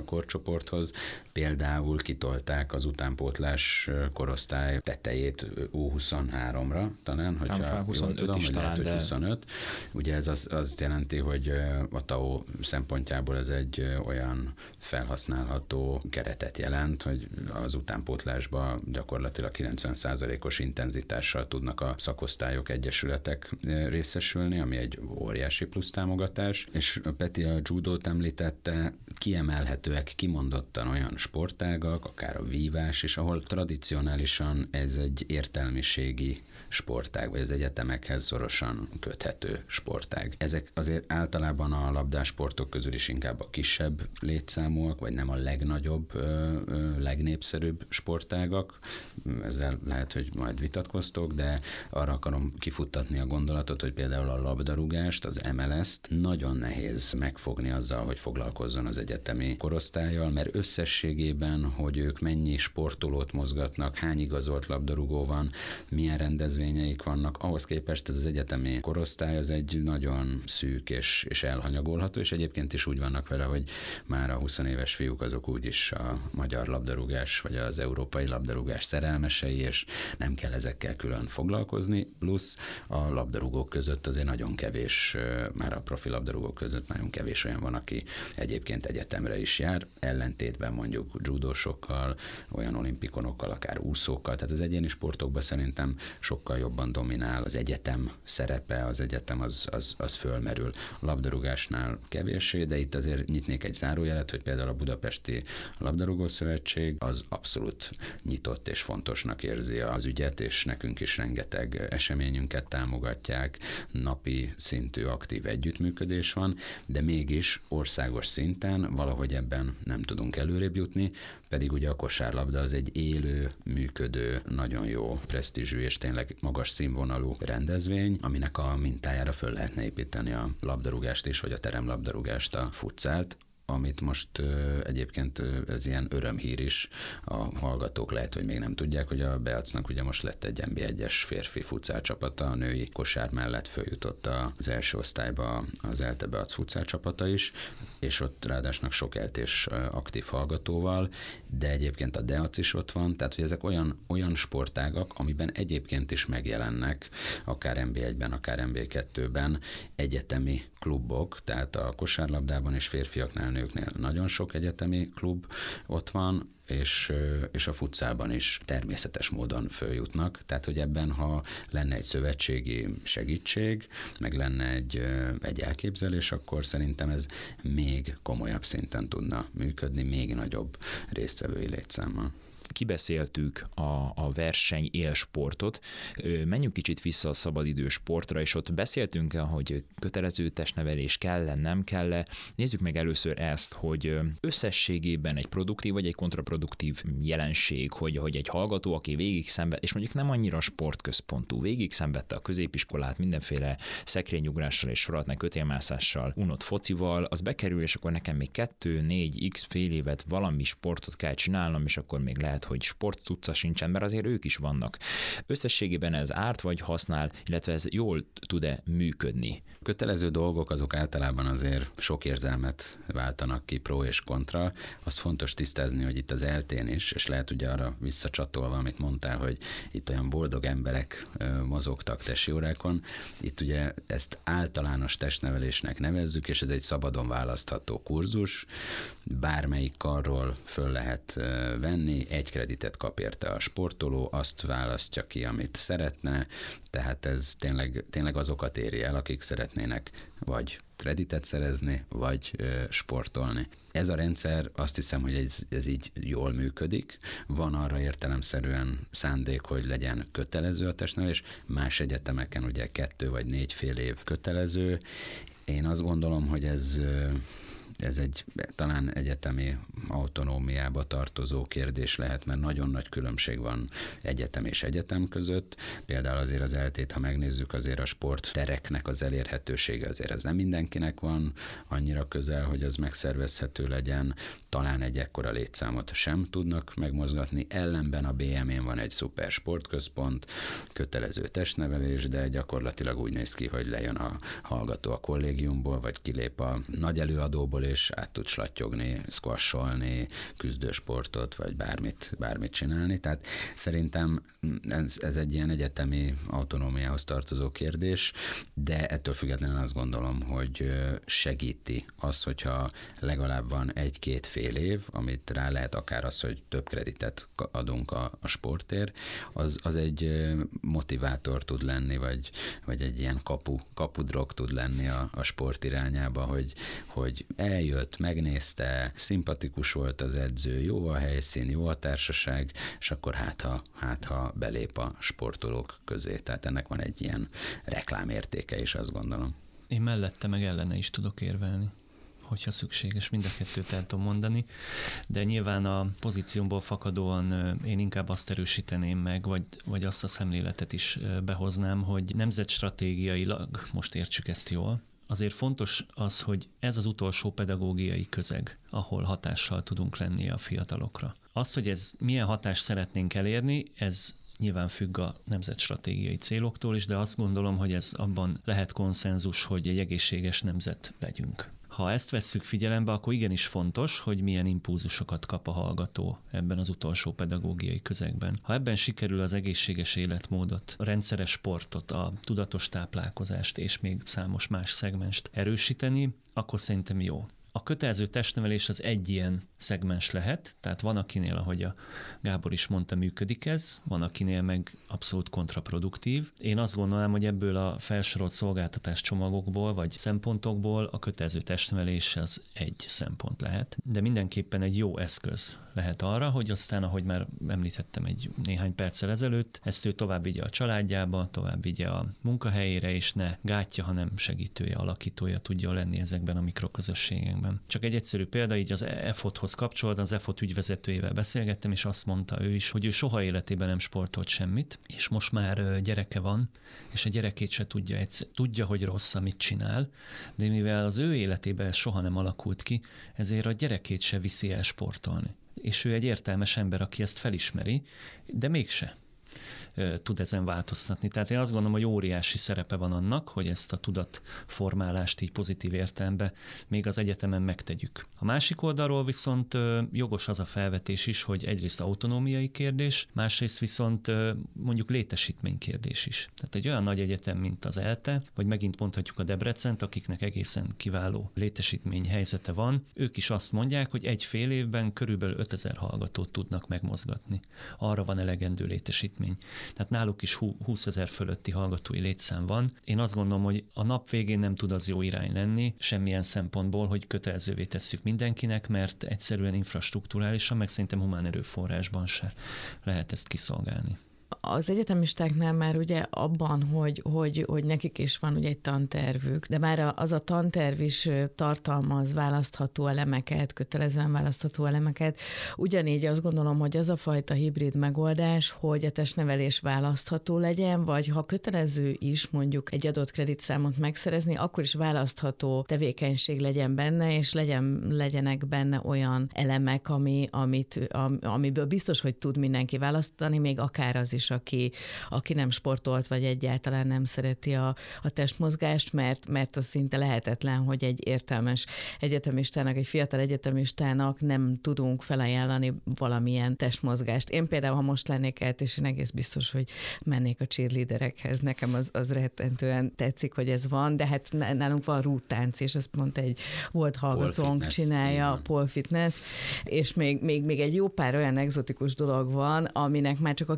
korcsoporthoz, például kitolták az utánpótlás korosztály tetejét U23-ra, talán, hogyha 25 tudom, is talán, lehet, de... 25. Ugye ez az, azt jelenti, hogy a TAO szempontjából ez egy olyan felhasználható keretet jelent, hogy az utánpótlásba gyakorlatilag 90%-os intenzitással tudnak a szakosztályok, egyesületek részesülni, ami egy óriási plusz támogatás, és Peti a judót említette, kiemelhetőek kimondottan olyan sportágak, akár a vívás, és ahol tradicionálisan ez egy értelmiségi sportág, vagy az egyetemekhez szorosan köthető sportág. Ezek azért általában a labdásportok közül is inkább a kisebb létszámúak, vagy nem a legnagyobb, legnépszerűbb sportágak. Ezzel lehet, hogy majd vitatkoztok, de arra akarom kifuttatni a gondolatot, hogy például a labdarúgást, az MLS-t nagyon nehéz megfogni azzal, hogy foglalkozzon az egyetemi korosztályjal, mert összességében, hogy ők mennyi sportolót mozgatnak, hány igazolt labdarúgó van, milyen rendezvényeik vannak, ahhoz képest ez az egyetemi korosztály az egy nagyon szűk és, és elhanyagolható, és egyébként is úgy vannak vele, hogy már a 20 éves fiúk azok úgyis a magyar labdarúgás vagy az európai labdarúgás szerelmesei, és nem kell ezekkel külön foglalkozni, plusz a labdarúgók között azért nagyon kevés, már a profi labdarúgók között nagyon kevés olyan van, aki egyébként egyetemre is jár, ellentétben mondjuk judósokkal, olyan olimpikonokkal, akár úszókkal, tehát az egyéni sportokban szerintem sokkal jobban dominál az egyetem szerepe, az egyetem az, az, az fölmerül. A labdarúgásnál kevéssé, de itt azért nyitnék egy zárójelet, hogy például a Budapesti Labdarúgó Szövetség az abszolút nyitott és fontosnak érzi az ügyet, és nekünk is rengeteg eseményünket támogatják, napi szintű aktív együttműködés van, de mégis országos szinten valahogy ebben nem tudunk előrébb jutni, pedig ugye a kosárlabda az egy élő, működő, nagyon jó presztízsű és tényleg magas színvonalú rendezvény, aminek a mintájára föl lehetne építeni a labdarúgást is, vagy a teremlabdarúgást, a futszált, amit most egyébként ez ilyen örömhír is, a hallgatók lehet, hogy még nem tudják, hogy a Beacnak ugye most lett egy NB1-es férfi futszálcsapata, a női kosár mellett följutott az első osztályba az Elte Beac futszálcsapata is, és ott ráadásnak sok eltés aktív hallgatóval, de egyébként a Deac is ott van, tehát hogy ezek olyan, olyan sportágak, amiben egyébként is megjelennek, akár NB1-ben, akár NB2-ben egyetemi klubok, tehát a kosárlabdában és férfiaknál nőknél nagyon sok egyetemi klub ott van, és, és a futszában is természetes módon följutnak. Tehát, hogy ebben, ha lenne egy szövetségi segítség, meg lenne egy, egy elképzelés, akkor szerintem ez még komolyabb szinten tudna működni, még nagyobb résztvevői létszámmal kibeszéltük a, a verseny élsportot, menjünk kicsit vissza a szabadidős sportra, és ott beszéltünk hogy kötelező testnevelés kell-e, nem kell-e. Nézzük meg először ezt, hogy összességében egy produktív vagy egy kontraproduktív jelenség, hogy, hogy egy hallgató, aki végig szenved, és mondjuk nem annyira sportközpontú, végig szenvedte a középiskolát mindenféle szekrényugrással és sorolhatnak kötélmászással, unott focival, az bekerül, és akkor nekem még kettő, négy, x fél évet valami sportot kell csinálnom, és akkor még lehet, hogy sportcucca sincsen, mert azért ők is vannak. Összességében ez árt vagy használ, illetve ez jól tud-e működni? Kötelező dolgok azok általában azért sok érzelmet váltanak ki, pro és kontra. Azt fontos tisztázni, hogy itt az eltén is, és lehet ugye arra visszacsatolva, amit mondtál, hogy itt olyan boldog emberek mozogtak tesi órákon. Itt ugye ezt általános testnevelésnek nevezzük, és ez egy szabadon választható kurzus. Bármelyik karról föl lehet venni, egy kreditet kap érte a sportoló, azt választja ki, amit szeretne, tehát ez tényleg, tényleg azokat éri el, akik szeretnének vagy kreditet szerezni, vagy sportolni. Ez a rendszer azt hiszem, hogy ez, ez így jól működik. Van arra értelemszerűen szándék, hogy legyen kötelező a testnevelés, más egyetemeken ugye kettő vagy négy fél év kötelező. Én azt gondolom, hogy ez ez egy talán egyetemi autonómiába tartozó kérdés lehet, mert nagyon nagy különbség van egyetem és egyetem között. Például azért az eltét, ha megnézzük, azért a sport tereknek az elérhetősége azért ez nem mindenkinek van annyira közel, hogy az megszervezhető legyen. Talán egy ekkora létszámot sem tudnak megmozgatni. Ellenben a BM-én van egy szuper sportközpont, kötelező testnevelés, de gyakorlatilag úgy néz ki, hogy lejön a hallgató a kollégiumból, vagy kilép a nagy előadóból, és át tud slattyogni, squasholni, küzdősportot, vagy bármit, bármit csinálni. Tehát szerintem ez, ez egy ilyen egyetemi autonómiához tartozó kérdés, de ettől függetlenül azt gondolom, hogy segíti az, hogyha legalább van egy-két fél év, amit rá lehet akár az, hogy több kreditet adunk a, a sportért, az, az egy motivátor tud lenni, vagy, vagy egy ilyen kapu, kapudrog tud lenni a, a sport irányába, hogy, hogy eljött, megnézte, szimpatikus volt az edző, jó a helyszín, jó a társaság, és akkor hát ha, hát ha belép a sportolók közé. Tehát ennek van egy ilyen reklámértéke is, azt gondolom. Én mellette meg ellene is tudok érvelni hogyha szükséges, mind a kettőt el tudom mondani, de nyilván a pozíciómból fakadóan én inkább azt erősíteném meg, vagy, vagy azt a szemléletet is behoznám, hogy nemzetstratégiailag, most értsük ezt jól, azért fontos az, hogy ez az utolsó pedagógiai közeg, ahol hatással tudunk lenni a fiatalokra. Az, hogy ez milyen hatást szeretnénk elérni, ez nyilván függ a nemzetstratégiai céloktól is, de azt gondolom, hogy ez abban lehet konszenzus, hogy egy egészséges nemzet legyünk. Ha ezt vesszük figyelembe, akkor igenis fontos, hogy milyen impulzusokat kap a hallgató ebben az utolsó pedagógiai közegben. Ha ebben sikerül az egészséges életmódot, a rendszeres sportot, a tudatos táplálkozást és még számos más szegmenst erősíteni, akkor szerintem jó. A kötelező testnevelés az egy ilyen szegmens lehet, tehát van akinél, ahogy a Gábor is mondta, működik ez, van akinél meg abszolút kontraproduktív. Én azt gondolom, hogy ebből a felsorolt szolgáltatás csomagokból vagy szempontokból a kötelező testnevelés az egy szempont lehet, de mindenképpen egy jó eszköz lehet arra, hogy aztán, ahogy már említettem egy néhány perccel ezelőtt, ezt ő tovább vigye a családjába, tovább vigye a munkahelyére, és ne gátja, hanem segítője, alakítója tudja lenni ezekben a mikroközösségekben. Csak egy egyszerű példa, így az EFOT-hoz kapcsolatban, az EFOT ügyvezetőjével beszélgettem, és azt mondta ő is, hogy ő soha életében nem sportolt semmit, és most már gyereke van, és a gyerekét se tudja, egyszer, tudja, hogy rossz, amit csinál, de mivel az ő életében soha nem alakult ki, ezért a gyerekét se viszi el sportolni. És ő egy értelmes ember, aki ezt felismeri, de mégse tud ezen változtatni. Tehát én azt gondolom, hogy óriási szerepe van annak, hogy ezt a tudatformálást így pozitív értelemben még az egyetemen megtegyük. A másik oldalról viszont jogos az a felvetés is, hogy egyrészt autonómiai kérdés, másrészt viszont mondjuk létesítmény kérdés is. Tehát egy olyan nagy egyetem, mint az ELTE, vagy megint mondhatjuk a Debrecent, akiknek egészen kiváló létesítmény helyzete van, ők is azt mondják, hogy egy fél évben körülbelül 5000 hallgatót tudnak megmozgatni. Arra van elegendő létesítmény tehát náluk is 20 ezer fölötti hallgatói létszám van. Én azt gondolom, hogy a nap végén nem tud az jó irány lenni, semmilyen szempontból, hogy kötelezővé tesszük mindenkinek, mert egyszerűen infrastruktúrálisan, meg szerintem humán erőforrásban se lehet ezt kiszolgálni az egyetemistáknál már ugye abban, hogy, hogy, hogy nekik is van ugye egy tantervük, de már az a tanterv is tartalmaz választható elemeket, kötelezően választható elemeket. Ugyanígy azt gondolom, hogy az a fajta hibrid megoldás, hogy a testnevelés választható legyen, vagy ha kötelező is mondjuk egy adott kreditszámot megszerezni, akkor is választható tevékenység legyen benne, és legyen, legyenek benne olyan elemek, ami, amit, am, amiből biztos, hogy tud mindenki választani, még akár az is, aki, aki nem sportolt, vagy egyáltalán nem szereti a, a testmozgást, mert, mert az szinte lehetetlen, hogy egy értelmes egyetemistának, egy fiatal egyetemistának nem tudunk felajánlani valamilyen testmozgást. Én például, ha most lennék el, és én egész biztos, hogy mennék a cheerleaderekhez. Nekem az, az rettentően tetszik, hogy ez van, de hát nálunk van rútánc, és ezt mondta egy volt hallgatónk csinálja, Paul Fitness, és még, még, még egy jó pár olyan egzotikus dolog van, aminek már csak a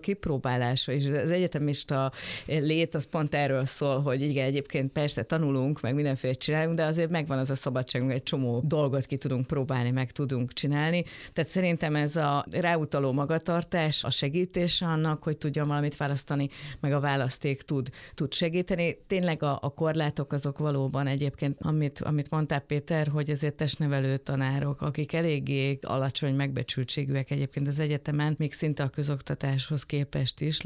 kipróbálása, és az egyetemista lét az pont erről szól, hogy igen, egyébként persze tanulunk, meg mindenféle csinálunk, de azért megvan az a szabadságunk, egy csomó dolgot ki tudunk próbálni, meg tudunk csinálni. Tehát szerintem ez a ráutaló magatartás, a segítés annak, hogy tudjon valamit választani, meg a választék tud, tud segíteni. Tényleg a, a korlátok azok valóban egyébként, amit, amit mondtál Péter, hogy ezért testnevelő tanárok, akik eléggé alacsony megbecsültségűek egyébként az egyetemen, még szinte a közoktatáshoz képest is,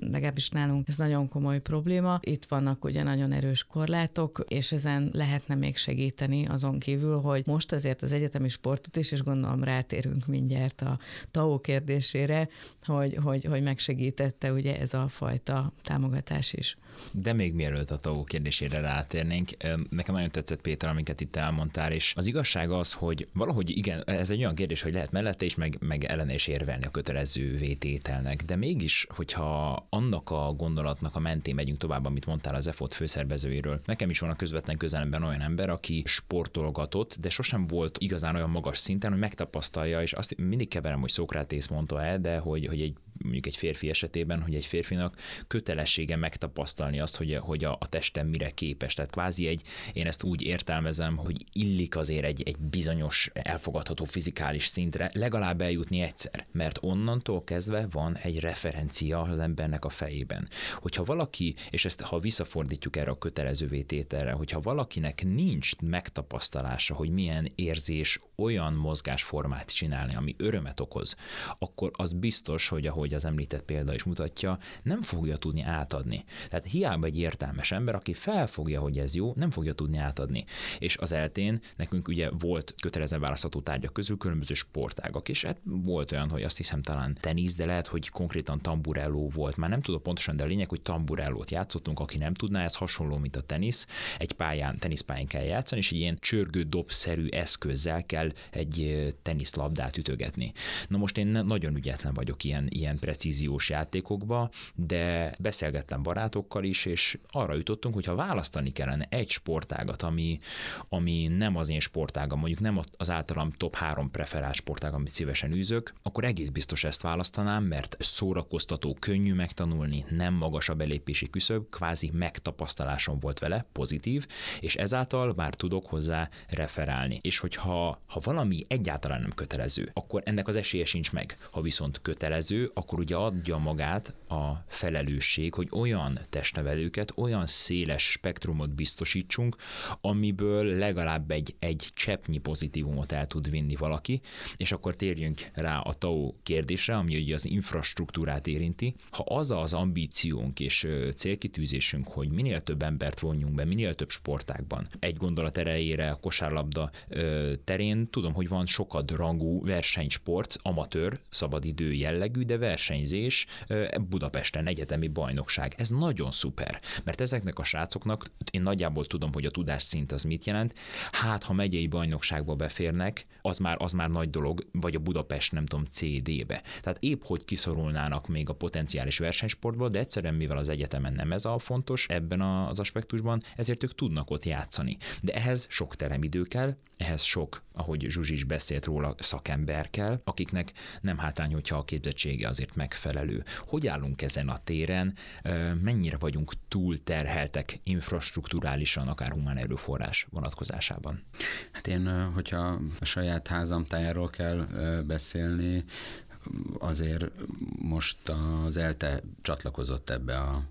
legalábbis nálunk ez nagyon komoly probléma. Itt vannak ugye nagyon erős korlátok, és ezen lehetne még segíteni azon kívül, hogy most azért az egyetemi sportot is, és gondolom rátérünk mindjárt a TAO kérdésére, hogy, hogy, hogy megsegítette ugye ez a fajta támogatás is. De még mielőtt a TAO kérdésére rátérnénk, nekem nagyon tetszett Péter, amiket itt elmondtál, és az igazság az, hogy valahogy igen, ez egy olyan kérdés, hogy lehet mellette is, meg, meg ellene is érvelni a kötelező vétételnek, de mégis, hogyha annak a gondolatnak a mentén megyünk tovább, amit mondtál az EFOT főszervezőjéről, nekem is van a közvetlen közelemben olyan ember, aki sportolgatott, de sosem volt igazán olyan magas szinten, hogy megtapasztalja, és azt mindig keverem, hogy Szokrátész mondta el, de hogy, hogy egy mondjuk egy férfi esetében, hogy egy férfinak kötelessége megtapasztalni azt, hogy, hogy a, a testem mire képes. Tehát kvázi egy, én ezt úgy értelmezem, hogy illik azért egy, egy bizonyos elfogadható fizikális szintre legalább eljutni egyszer, mert onnantól kezdve van egy referencia az embernek a fejében. Hogyha valaki, és ezt ha visszafordítjuk erre a kötelező vétételre, hogyha valakinek nincs megtapasztalása, hogy milyen érzés olyan mozgásformát csinálni, ami örömet okoz, akkor az biztos, hogy ahogy az említett példa is mutatja, nem fogja tudni átadni. Tehát hiába egy értelmes ember, aki felfogja, hogy ez jó, nem fogja tudni átadni. És az eltén nekünk ugye volt kötelező választható tárgyak közül különböző sportágak, és hát volt olyan, hogy azt hiszem talán tenisz, de lehet, hogy konkrétan tamburelló volt. Már nem tudok pontosan, de a lényeg, hogy tamburellót játszottunk, aki nem tudná, ez hasonló, mint a tenisz. Egy pályán, teniszpályán kell játszani, és egy ilyen csörgő dobszerű eszközzel kell egy teniszlabdát ütögetni. Na most én nagyon ügyetlen vagyok ilyen, ilyen precíziós játékokba, de beszélgettem barátokkal is, és arra jutottunk, hogy ha választani kellene egy sportágat, ami, ami nem az én sportágam, mondjuk nem az általam top három preferált sportág, amit szívesen űzök, akkor egész biztos ezt választanám, mert szórakoztató, könnyű megtanulni, nem magas a belépési küszöb, kvázi megtapasztalásom volt vele, pozitív, és ezáltal már tudok hozzá referálni. És hogyha ha valami egyáltalán nem kötelező, akkor ennek az esélye sincs meg. Ha viszont kötelező, akkor ugye adja magát a felelősség, hogy olyan testnevelőket, olyan széles spektrumot biztosítsunk, amiből legalább egy, egy cseppnyi pozitívumot el tud vinni valaki, és akkor térjünk rá a TAO kérdésre, ami ugye az infrastruktúrát érinti. Ha az az ambíciónk és célkitűzésünk, hogy minél több embert vonjunk be, minél több sportákban, egy gondolat erejére a kosárlabda terén tudom, hogy van sokadrangú versenysport, amatőr, szabadidő jellegű, de versenyzés Budapesten egyetemi bajnokság. Ez nagyon szuper, mert ezeknek a srácoknak én nagyjából tudom, hogy a tudás szint az mit jelent. Hát, ha megyei bajnokságba beférnek, az már, az már nagy dolog, vagy a Budapest, nem tudom, CD-be. Tehát épp hogy kiszorulnának még a potenciális versenysportból, de egyszerűen mivel az egyetemen nem ez a fontos ebben az aspektusban, ezért ők tudnak ott játszani. De ehhez sok teremidő kell, ehhez sok, ahogy Zsuzsi is beszélt róla, szakember kell, akiknek nem hátrány, hogyha a képzettsége azért megfelelő. Hogy állunk ezen a téren, mennyire vagyunk túl terheltek infrastruktúrálisan, akár humán erőforrás vonatkozásában? Hát én, hogyha a saját házam tájáról kell beszélni, azért most az ELTE csatlakozott ebbe a,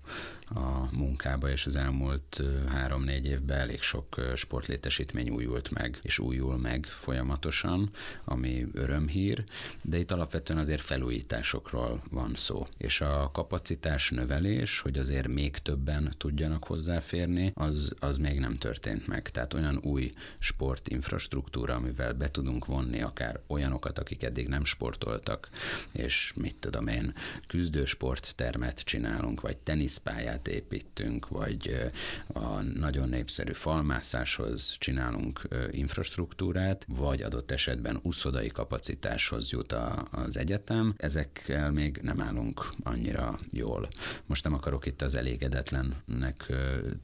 a munkába, és az elmúlt három-négy évben elég sok sportlétesítmény újult meg, és újul meg folyamatosan, ami örömhír, de itt alapvetően azért felújításokról van szó. És a kapacitás növelés, hogy azért még többen tudjanak hozzáférni, az, az még nem történt meg. Tehát olyan új sportinfrastruktúra, amivel be tudunk vonni akár olyanokat, akik eddig nem sportoltak, és mit tudom én, küzdősporttermet csinálunk, vagy teniszpályát építünk, vagy a nagyon népszerű falmászáshoz csinálunk infrastruktúrát, vagy adott esetben uszodai kapacitáshoz jut a, az egyetem, ezekkel még nem állunk annyira jól. Most nem akarok itt az elégedetlennek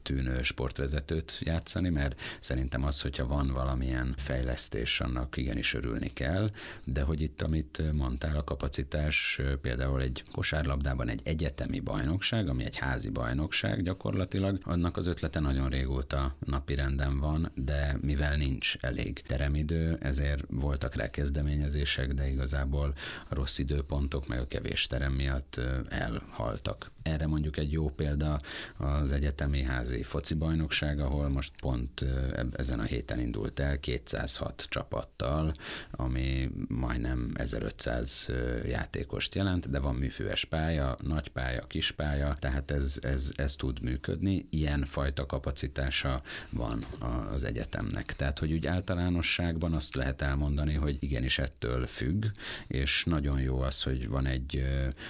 tűnő sportvezetőt játszani, mert szerintem az, hogyha van valamilyen fejlesztés, annak igenis örülni kell, de hogy itt, amit mondtál, a kapacitás például egy kosárlabdában egy egyetemi bajnokság, ami egy házi bajnokság gyakorlatilag, annak az ötlete nagyon régóta napi renden van, de mivel nincs elég teremidő, ezért voltak rá kezdeményezések, de igazából a rossz időpontok meg a kevés terem miatt elhaltak. Erre mondjuk egy jó példa az egyetemi házi foci bajnokság, ahol most pont ezen a héten indult el 206 csapattal, ami majdnem 1500 játékost jelent, de van műfőes pálya, nagy pálya, kis pálya, tehát ez, ez, ez tud működni. Ilyen fajta kapacitása van az egyetemnek. Tehát, hogy úgy általánosságban azt lehet elmondani, hogy igenis ettől függ, és nagyon jó az, hogy van egy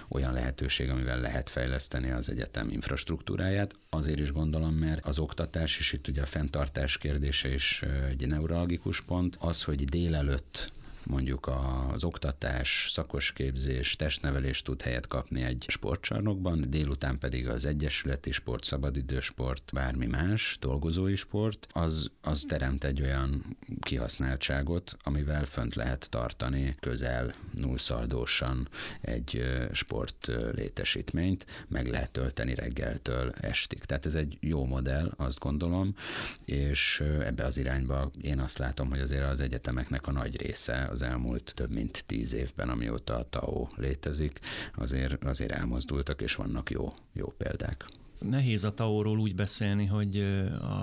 olyan lehetőség, amivel lehet fejleszteni az egyetem infrastruktúráját. Azért is gondolom, mert az oktatás, és itt ugye a fenntartás kérdése is egy neurologikus pont, az, hogy délelőtt mondjuk az oktatás, szakosképzés, testnevelés tud helyet kapni egy sportcsarnokban, délután pedig az egyesületi sport, szabadidősport, bármi más, dolgozói sport, az, az teremt egy olyan kihasználtságot, amivel fönt lehet tartani közel nullszaldósan egy sport létesítményt, meg lehet tölteni reggeltől estig. Tehát ez egy jó modell, azt gondolom, és ebbe az irányba én azt látom, hogy azért az egyetemeknek a nagy része az elmúlt több mint tíz évben, amióta a TAO létezik, azért, azért elmozdultak, és vannak jó, jó példák. Nehéz a taóról úgy beszélni, hogy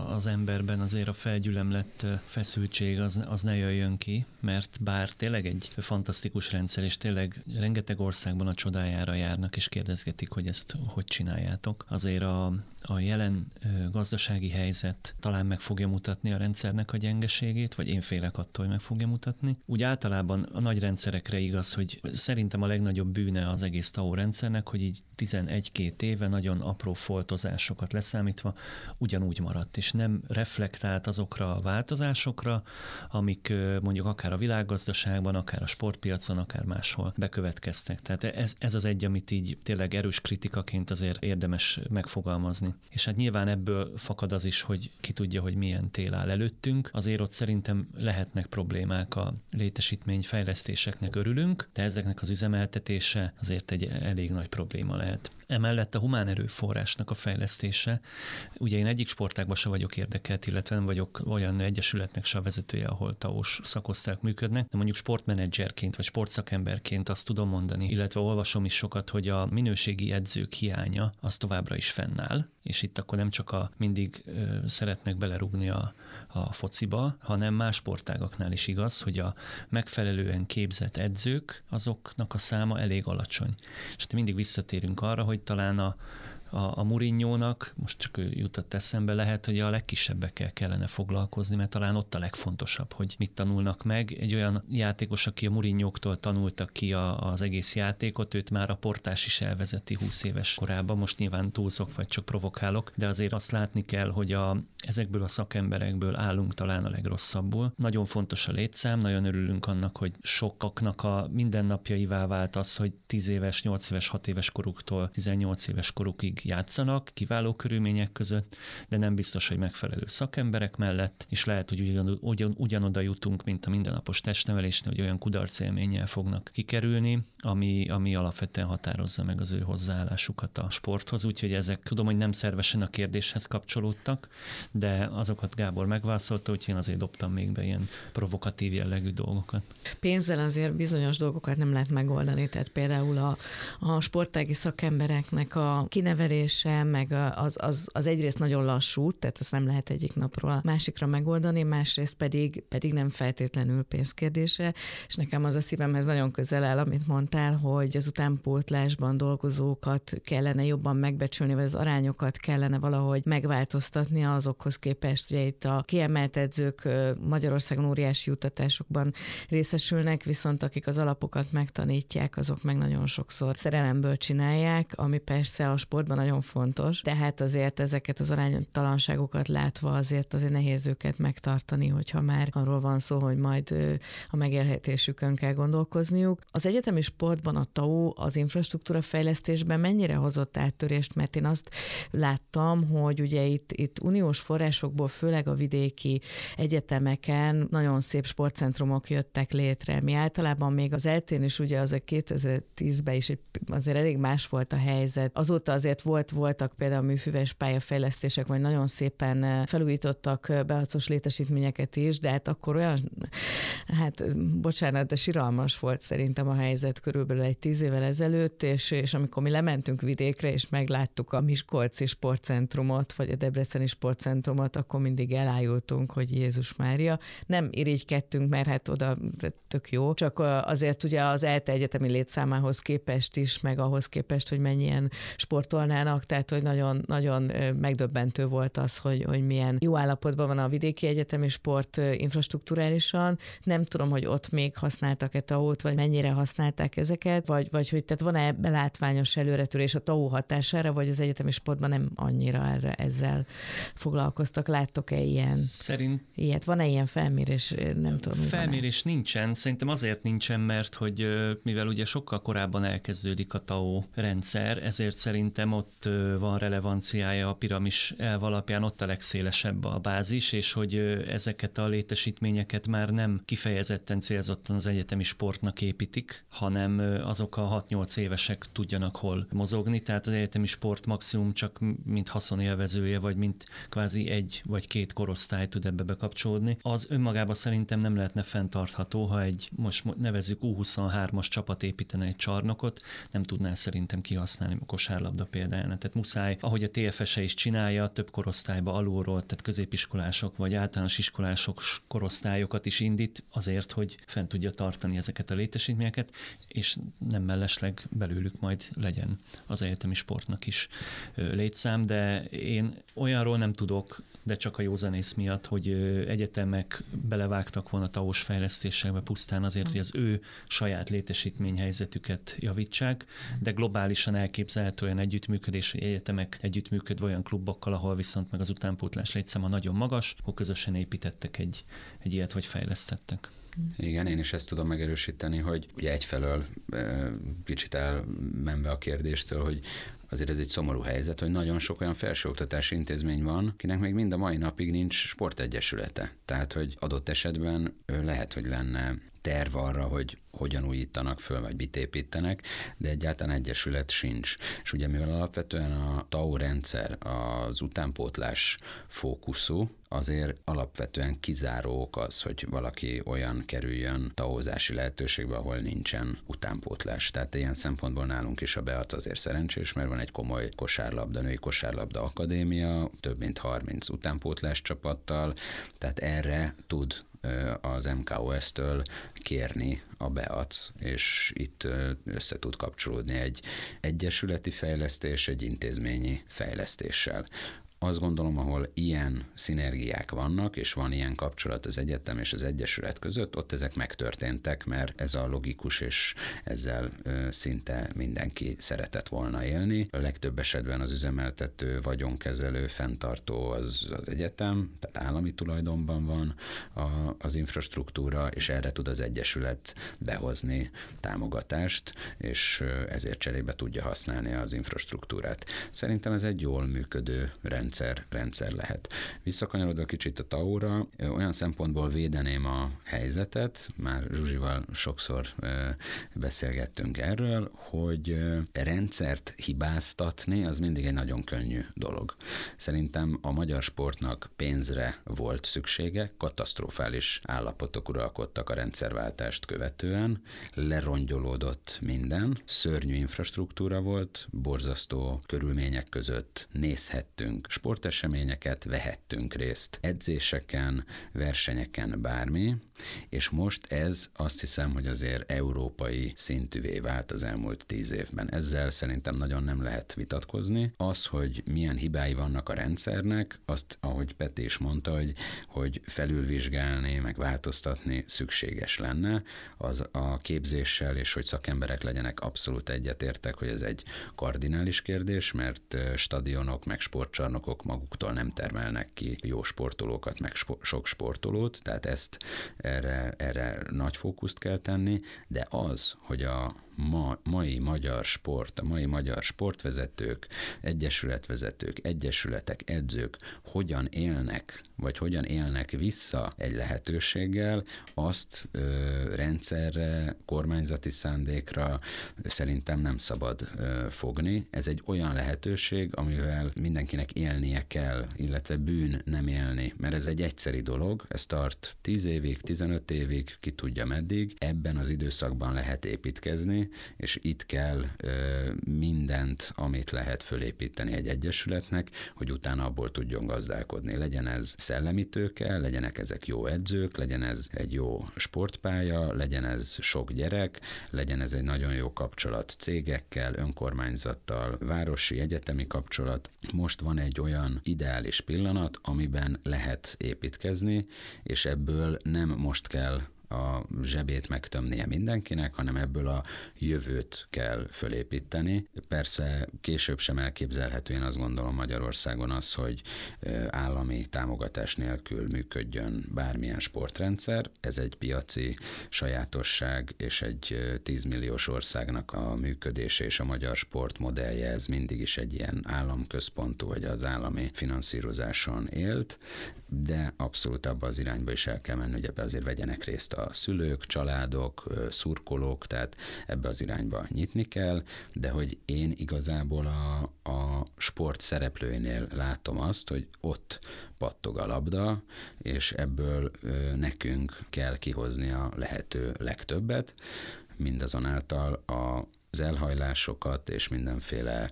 az emberben azért a felgyülemlett feszültség az, az ne jöjjön ki, mert bár tényleg egy fantasztikus rendszer, és tényleg rengeteg országban a csodájára járnak, és kérdezgetik, hogy ezt hogy csináljátok. Azért a, a jelen gazdasági helyzet talán meg fogja mutatni a rendszernek a gyengeségét, vagy én félek attól, hogy meg fogja mutatni. Úgy általában a nagy rendszerekre igaz, hogy szerintem a legnagyobb bűne az egész TAO rendszernek, hogy így 11-2 éve nagyon apró folt változásokat leszámítva ugyanúgy maradt, és nem reflektált azokra a változásokra, amik mondjuk akár a világgazdaságban, akár a sportpiacon, akár máshol bekövetkeztek. Tehát ez, ez az egy, amit így tényleg erős kritikaként azért érdemes megfogalmazni. És hát nyilván ebből fakad az is, hogy ki tudja, hogy milyen tél áll előttünk. Azért ott szerintem lehetnek problémák a létesítmény fejlesztéseknek örülünk, de ezeknek az üzemeltetése azért egy elég nagy probléma lehet. Emellett a humán erőforrásnak a fejlesztése. Ugye én egyik sportágban se vagyok érdekelt, illetve nem vagyok olyan egyesületnek se a vezetője, ahol taós szakoszták működnek, de mondjuk sportmenedzserként vagy sportszakemberként azt tudom mondani, illetve olvasom is sokat, hogy a minőségi edzők hiánya az továbbra is fennáll, és itt akkor nem csak a mindig ö, szeretnek belerúgni a, a fociba, hanem más sportágaknál is igaz, hogy a megfelelően képzett edzők, azoknak a száma elég alacsony. És mindig visszatérünk arra, hogy talán a, a, a Murinyónak, most csak ő jutott eszembe, lehet, hogy a legkisebbekkel kellene foglalkozni, mert talán ott a legfontosabb, hogy mit tanulnak meg. Egy olyan játékos, aki a Murinyóktól tanultak ki a, az egész játékot, őt már a portás is elvezeti 20 éves korában, most nyilván túlzok, vagy csak provokálok, de azért azt látni kell, hogy a, ezekből a szakemberekből állunk talán a legrosszabbul. Nagyon fontos a létszám, nagyon örülünk annak, hogy sokaknak a mindennapjaivá vált az, hogy 10 éves, 8 éves, 6 éves koruktól 18 éves korukig játszanak kiváló körülmények között, de nem biztos, hogy megfelelő szakemberek mellett, és lehet, hogy ugyan, ugyan, ugyanoda jutunk, mint a mindennapos testnevelésnél, hogy olyan kudarc élménnyel fognak kikerülni, ami, ami alapvetően határozza meg az ő hozzáállásukat a sporthoz, úgyhogy ezek tudom, hogy nem szervesen a kérdéshez kapcsolódtak, de azokat Gábor megválaszolta, úgyhogy én azért dobtam még be ilyen provokatív jellegű dolgokat. Pénzzel azért bizonyos dolgokat nem lehet megoldani, tehát például a, a sportági szakembereknek a kinevezése, nevelése, meg az, az, az egyrészt nagyon lassú, tehát ezt nem lehet egyik napról a másikra megoldani, másrészt pedig, pedig nem feltétlenül pénzkérdése, és nekem az a szívemhez nagyon közel áll, amit mondtál, hogy az utánpótlásban dolgozókat kellene jobban megbecsülni, vagy az arányokat kellene valahogy megváltoztatni azokhoz képest. Ugye itt a kiemelt edzők Magyarországon óriási jutatásokban részesülnek, viszont akik az alapokat megtanítják, azok meg nagyon sokszor szerelemből csinálják, ami persze a sportban nagyon fontos, de hát azért ezeket az aránytalanságokat látva azért azért nehéz őket megtartani, hogyha már arról van szó, hogy majd a megélhetésükön kell gondolkozniuk. Az egyetemi sportban a TAO az infrastruktúra fejlesztésben mennyire hozott áttörést, mert én azt láttam, hogy ugye itt, itt uniós forrásokból, főleg a vidéki egyetemeken nagyon szép sportcentrumok jöttek létre. Mi általában még az eltén is ugye az a 2010-ben is azért elég más volt a helyzet. Azóta azért volt, voltak például műfüves pályafejlesztések, vagy nagyon szépen felújítottak beacos létesítményeket is, de hát akkor olyan, hát bocsánat, de siralmas volt szerintem a helyzet körülbelül egy tíz évvel ezelőtt, és, és amikor mi lementünk vidékre, és megláttuk a Miskolci sportcentrumot, vagy a Debreceni sportcentrumot, akkor mindig elájultunk, hogy Jézus Mária. Nem irigykedtünk, mert hát oda tök jó, csak azért ugye az ELTE egyetemi létszámához képest is, meg ahhoz képest, hogy mennyien sportolnának, tehát hogy nagyon, nagyon megdöbbentő volt az, hogy, hogy milyen jó állapotban van a vidéki egyetemi sport infrastruktúrálisan. Nem tudom, hogy ott még használtak-e TAO-t, vagy mennyire használták ezeket, vagy, vagy hogy tehát van-e belátványos előretörés a TAO hatására, vagy az egyetemi sportban nem annyira erre, ezzel foglalkoztak. Láttok-e ilyen? Szerint... Ilyet? Van-e ilyen felmérés? Nem tudom. Felmérés nincsen. Szerintem azért nincsen, mert hogy mivel ugye sokkal korábban elkezdődik a TAO rendszer, ezért szerintem ott van relevanciája a piramis elv alapján, ott a legszélesebb a bázis, és hogy ezeket a létesítményeket már nem kifejezetten célzottan az egyetemi sportnak építik, hanem azok a 6-8 évesek tudjanak hol mozogni, tehát az egyetemi sport maximum csak mint haszonélvezője, vagy mint kvázi egy vagy két korosztály tud ebbe bekapcsolódni. Az önmagában szerintem nem lehetne fenntartható, ha egy most nevezük U23-as csapat építene egy csarnokot, nem tudná szerintem kihasználni a kosárlabda példáján. Tehát muszáj, ahogy a TFS-e is csinálja, több korosztályba alulról, tehát középiskolások vagy általános iskolások korosztályokat is indít azért, hogy fent tudja tartani ezeket a létesítményeket, és nem mellesleg belőlük majd legyen az egyetemi sportnak is létszám, de én olyanról nem tudok, de csak a józanész miatt, hogy egyetemek belevágtak volna TAOS fejlesztésekbe pusztán azért, hogy az ő saját létesítményhelyzetüket javítsák, de globálisan elképzelhető olyan együttműködés, hogy egyetemek együttműködve olyan klubokkal, ahol viszont meg az utánpótlás létszáma nagyon magas, akkor közösen építettek egy, egy ilyet, vagy fejlesztettek. Igen, én is ezt tudom megerősíteni, hogy ugye egyfelől kicsit elmenve a kérdéstől, hogy azért ez egy szomorú helyzet, hogy nagyon sok olyan felsőoktatási intézmény van, kinek még mind a mai napig nincs sportegyesülete. Tehát, hogy adott esetben lehet, hogy lenne terv arra, hogy hogyan újítanak föl, vagy mit építenek, de egyáltalán egyesület sincs. És ugye mivel alapvetően a TAO rendszer az utánpótlás fókuszú, azért alapvetően kizáró az, hogy valaki olyan kerüljön taózási lehetőségbe, ahol nincsen utánpótlás. Tehát ilyen szempontból nálunk is a Beac azért szerencsés, mert van egy komoly kosárlabda, női kosárlabda akadémia, több mint 30 utánpótlás csapattal, tehát erre tud az MKOS-től kérni a BEAC, és itt össze tud kapcsolódni egy egyesületi fejlesztés egy intézményi fejlesztéssel azt gondolom, ahol ilyen szinergiák vannak, és van ilyen kapcsolat az egyetem és az egyesület között, ott ezek megtörténtek, mert ez a logikus, és ezzel szinte mindenki szeretett volna élni. A legtöbb esetben az üzemeltető, vagyonkezelő, fenntartó az, az egyetem, tehát állami tulajdonban van a, az infrastruktúra, és erre tud az egyesület behozni támogatást, és ezért cserébe tudja használni az infrastruktúrát. Szerintem ez egy jól működő rend rendszer, rendszer lehet. Visszakanyarodva kicsit a Taura, olyan szempontból védeném a helyzetet, már Zsuzsival sokszor beszélgettünk erről, hogy rendszert hibáztatni az mindig egy nagyon könnyű dolog. Szerintem a magyar sportnak pénzre volt szüksége, katasztrofális állapotok uralkodtak a rendszerváltást követően, lerongyolódott minden, szörnyű infrastruktúra volt, borzasztó körülmények között nézhettünk sporteseményeket, vehettünk részt edzéseken, versenyeken, bármi, és most ez azt hiszem, hogy azért európai szintűvé vált az elmúlt tíz évben. Ezzel szerintem nagyon nem lehet vitatkozni. Az, hogy milyen hibái vannak a rendszernek, azt, ahogy Peti is mondta, hogy, hogy felülvizsgálni, meg változtatni szükséges lenne, az a képzéssel, és hogy szakemberek legyenek abszolút egyetértek, hogy ez egy kardinális kérdés, mert stadionok, meg sportcsarnokok maguktól nem termelnek ki jó sportolókat, meg spo- sok sportolót, tehát ezt erre, erre nagy fókuszt kell tenni, de az, hogy a ma, mai magyar sport, a mai magyar sportvezetők, egyesületvezetők, egyesületek, edzők hogyan élnek, vagy hogyan élnek vissza egy lehetőséggel, azt ö, rendszerre, kormányzati szándékra szerintem nem szabad ö, fogni. Ez egy olyan lehetőség, amivel mindenkinek élnie kell, illetve bűn nem élni, mert ez egy egyszeri dolog, ez tart 10 évig, 15 évig, ki tudja meddig, ebben az időszakban lehet építkezni, és itt kell mindent, amit lehet fölépíteni egy egyesületnek, hogy utána abból tudjon gazdálkodni. Legyen ez szellemi tőke, legyenek ezek jó edzők, legyen ez egy jó sportpálya, legyen ez sok gyerek, legyen ez egy nagyon jó kapcsolat cégekkel, önkormányzattal, városi, egyetemi kapcsolat. Most van egy olyan ideális pillanat, amiben lehet építkezni, és ebből nem most kell a zsebét megtömnie mindenkinek, hanem ebből a jövőt kell fölépíteni. Persze később sem elképzelhető, én azt gondolom Magyarországon az, hogy állami támogatás nélkül működjön bármilyen sportrendszer. Ez egy piaci sajátosság, és egy 10 milliós országnak a működése és a magyar sport modellje, ez mindig is egy ilyen államközpontú, vagy az állami finanszírozáson élt, de abszolút abba az irányba is el kell menni, hogy ebbe azért vegyenek részt a szülők, családok, szurkolók, tehát ebbe az irányba nyitni kell, de hogy én igazából a, a sport szereplőinél látom azt, hogy ott pattog a labda, és ebből nekünk kell kihozni a lehető legtöbbet, mindazonáltal a az elhajlásokat és mindenféle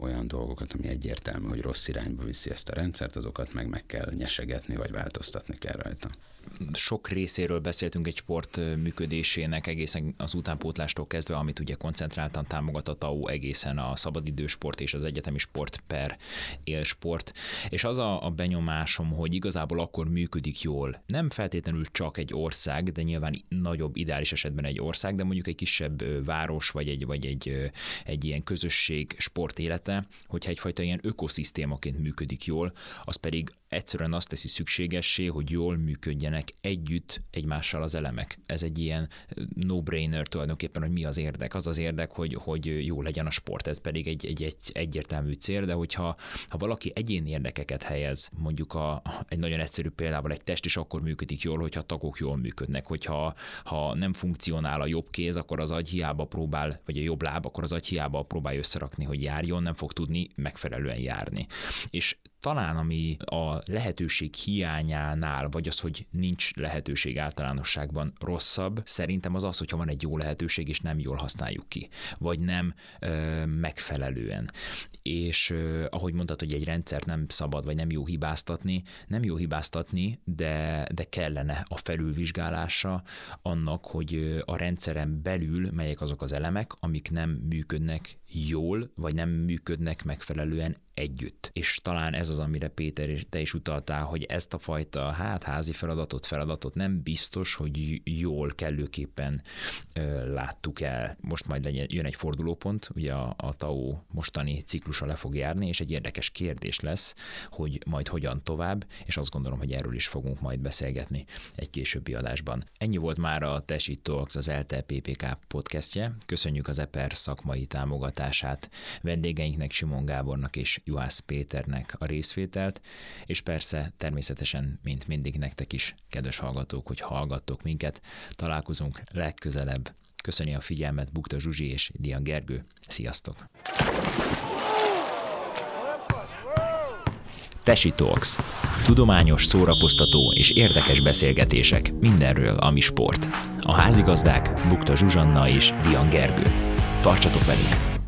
olyan dolgokat, ami egyértelmű, hogy rossz irányba viszi ezt a rendszert, azokat meg meg kell nyesegetni, vagy változtatni kell rajta sok részéről beszéltünk egy sport működésének egészen az utánpótlástól kezdve, amit ugye koncentráltan támogat a TAU egészen a szabadidősport és az egyetemi sport per élsport. És az a, a benyomásom, hogy igazából akkor működik jól. Nem feltétlenül csak egy ország, de nyilván nagyobb, ideális esetben egy ország, de mondjuk egy kisebb város vagy egy, vagy egy, egy ilyen közösség sport élete, hogyha egyfajta ilyen ökoszisztémaként működik jól, az pedig egyszerűen azt teszi szükségessé, hogy jól működjenek együtt egymással az elemek. Ez egy ilyen no-brainer tulajdonképpen, hogy mi az érdek. Az az érdek, hogy, hogy jó legyen a sport, ez pedig egy, egy, egy egyértelmű cél, de hogyha ha valaki egyéni érdekeket helyez, mondjuk a, egy nagyon egyszerű példával egy test is akkor működik jól, hogyha a tagok jól működnek, hogyha ha nem funkcionál a jobb kéz, akkor az agy hiába próbál, vagy a jobb láb, akkor az agy hiába próbálja összerakni, hogy járjon, nem fog tudni megfelelően járni. És talán ami a lehetőség hiányánál, vagy az, hogy nincs lehetőség általánosságban rosszabb, szerintem az az, hogyha van egy jó lehetőség, és nem jól használjuk ki, vagy nem ö, megfelelően. És ö, ahogy mondtad, hogy egy rendszert nem szabad, vagy nem jó hibáztatni, nem jó hibáztatni, de, de kellene a felülvizsgálása annak, hogy a rendszeren belül melyek azok az elemek, amik nem működnek jól, vagy nem működnek megfelelően együtt. És talán ez az, amire Péter, te is utaltál, hogy ezt a fajta hát házi feladatot, feladatot nem biztos, hogy jól, kellőképpen ö, láttuk el. Most majd legyen, jön egy fordulópont, ugye a, a TAO mostani ciklusa le fog járni, és egy érdekes kérdés lesz, hogy majd hogyan tovább, és azt gondolom, hogy erről is fogunk majd beszélgetni egy későbbi adásban. Ennyi volt már a Tesit Talks, az ELTE PPK podcastje. Köszönjük az EPER szakmai támogatását vendégeinknek, Simon Gábornak és Juhász Péternek a részvételt, és persze természetesen, mint mindig nektek is, kedves hallgatók, hogy hallgattok minket. Találkozunk legközelebb. Köszöni a figyelmet Bukta Zsuzsi és Dian Gergő. Sziasztok! Tesi Talks. Tudományos, szórakoztató és érdekes beszélgetések mindenről, ami sport. A házigazdák Bukta Zsuzsanna és Dian Gergő. Tartsatok velünk!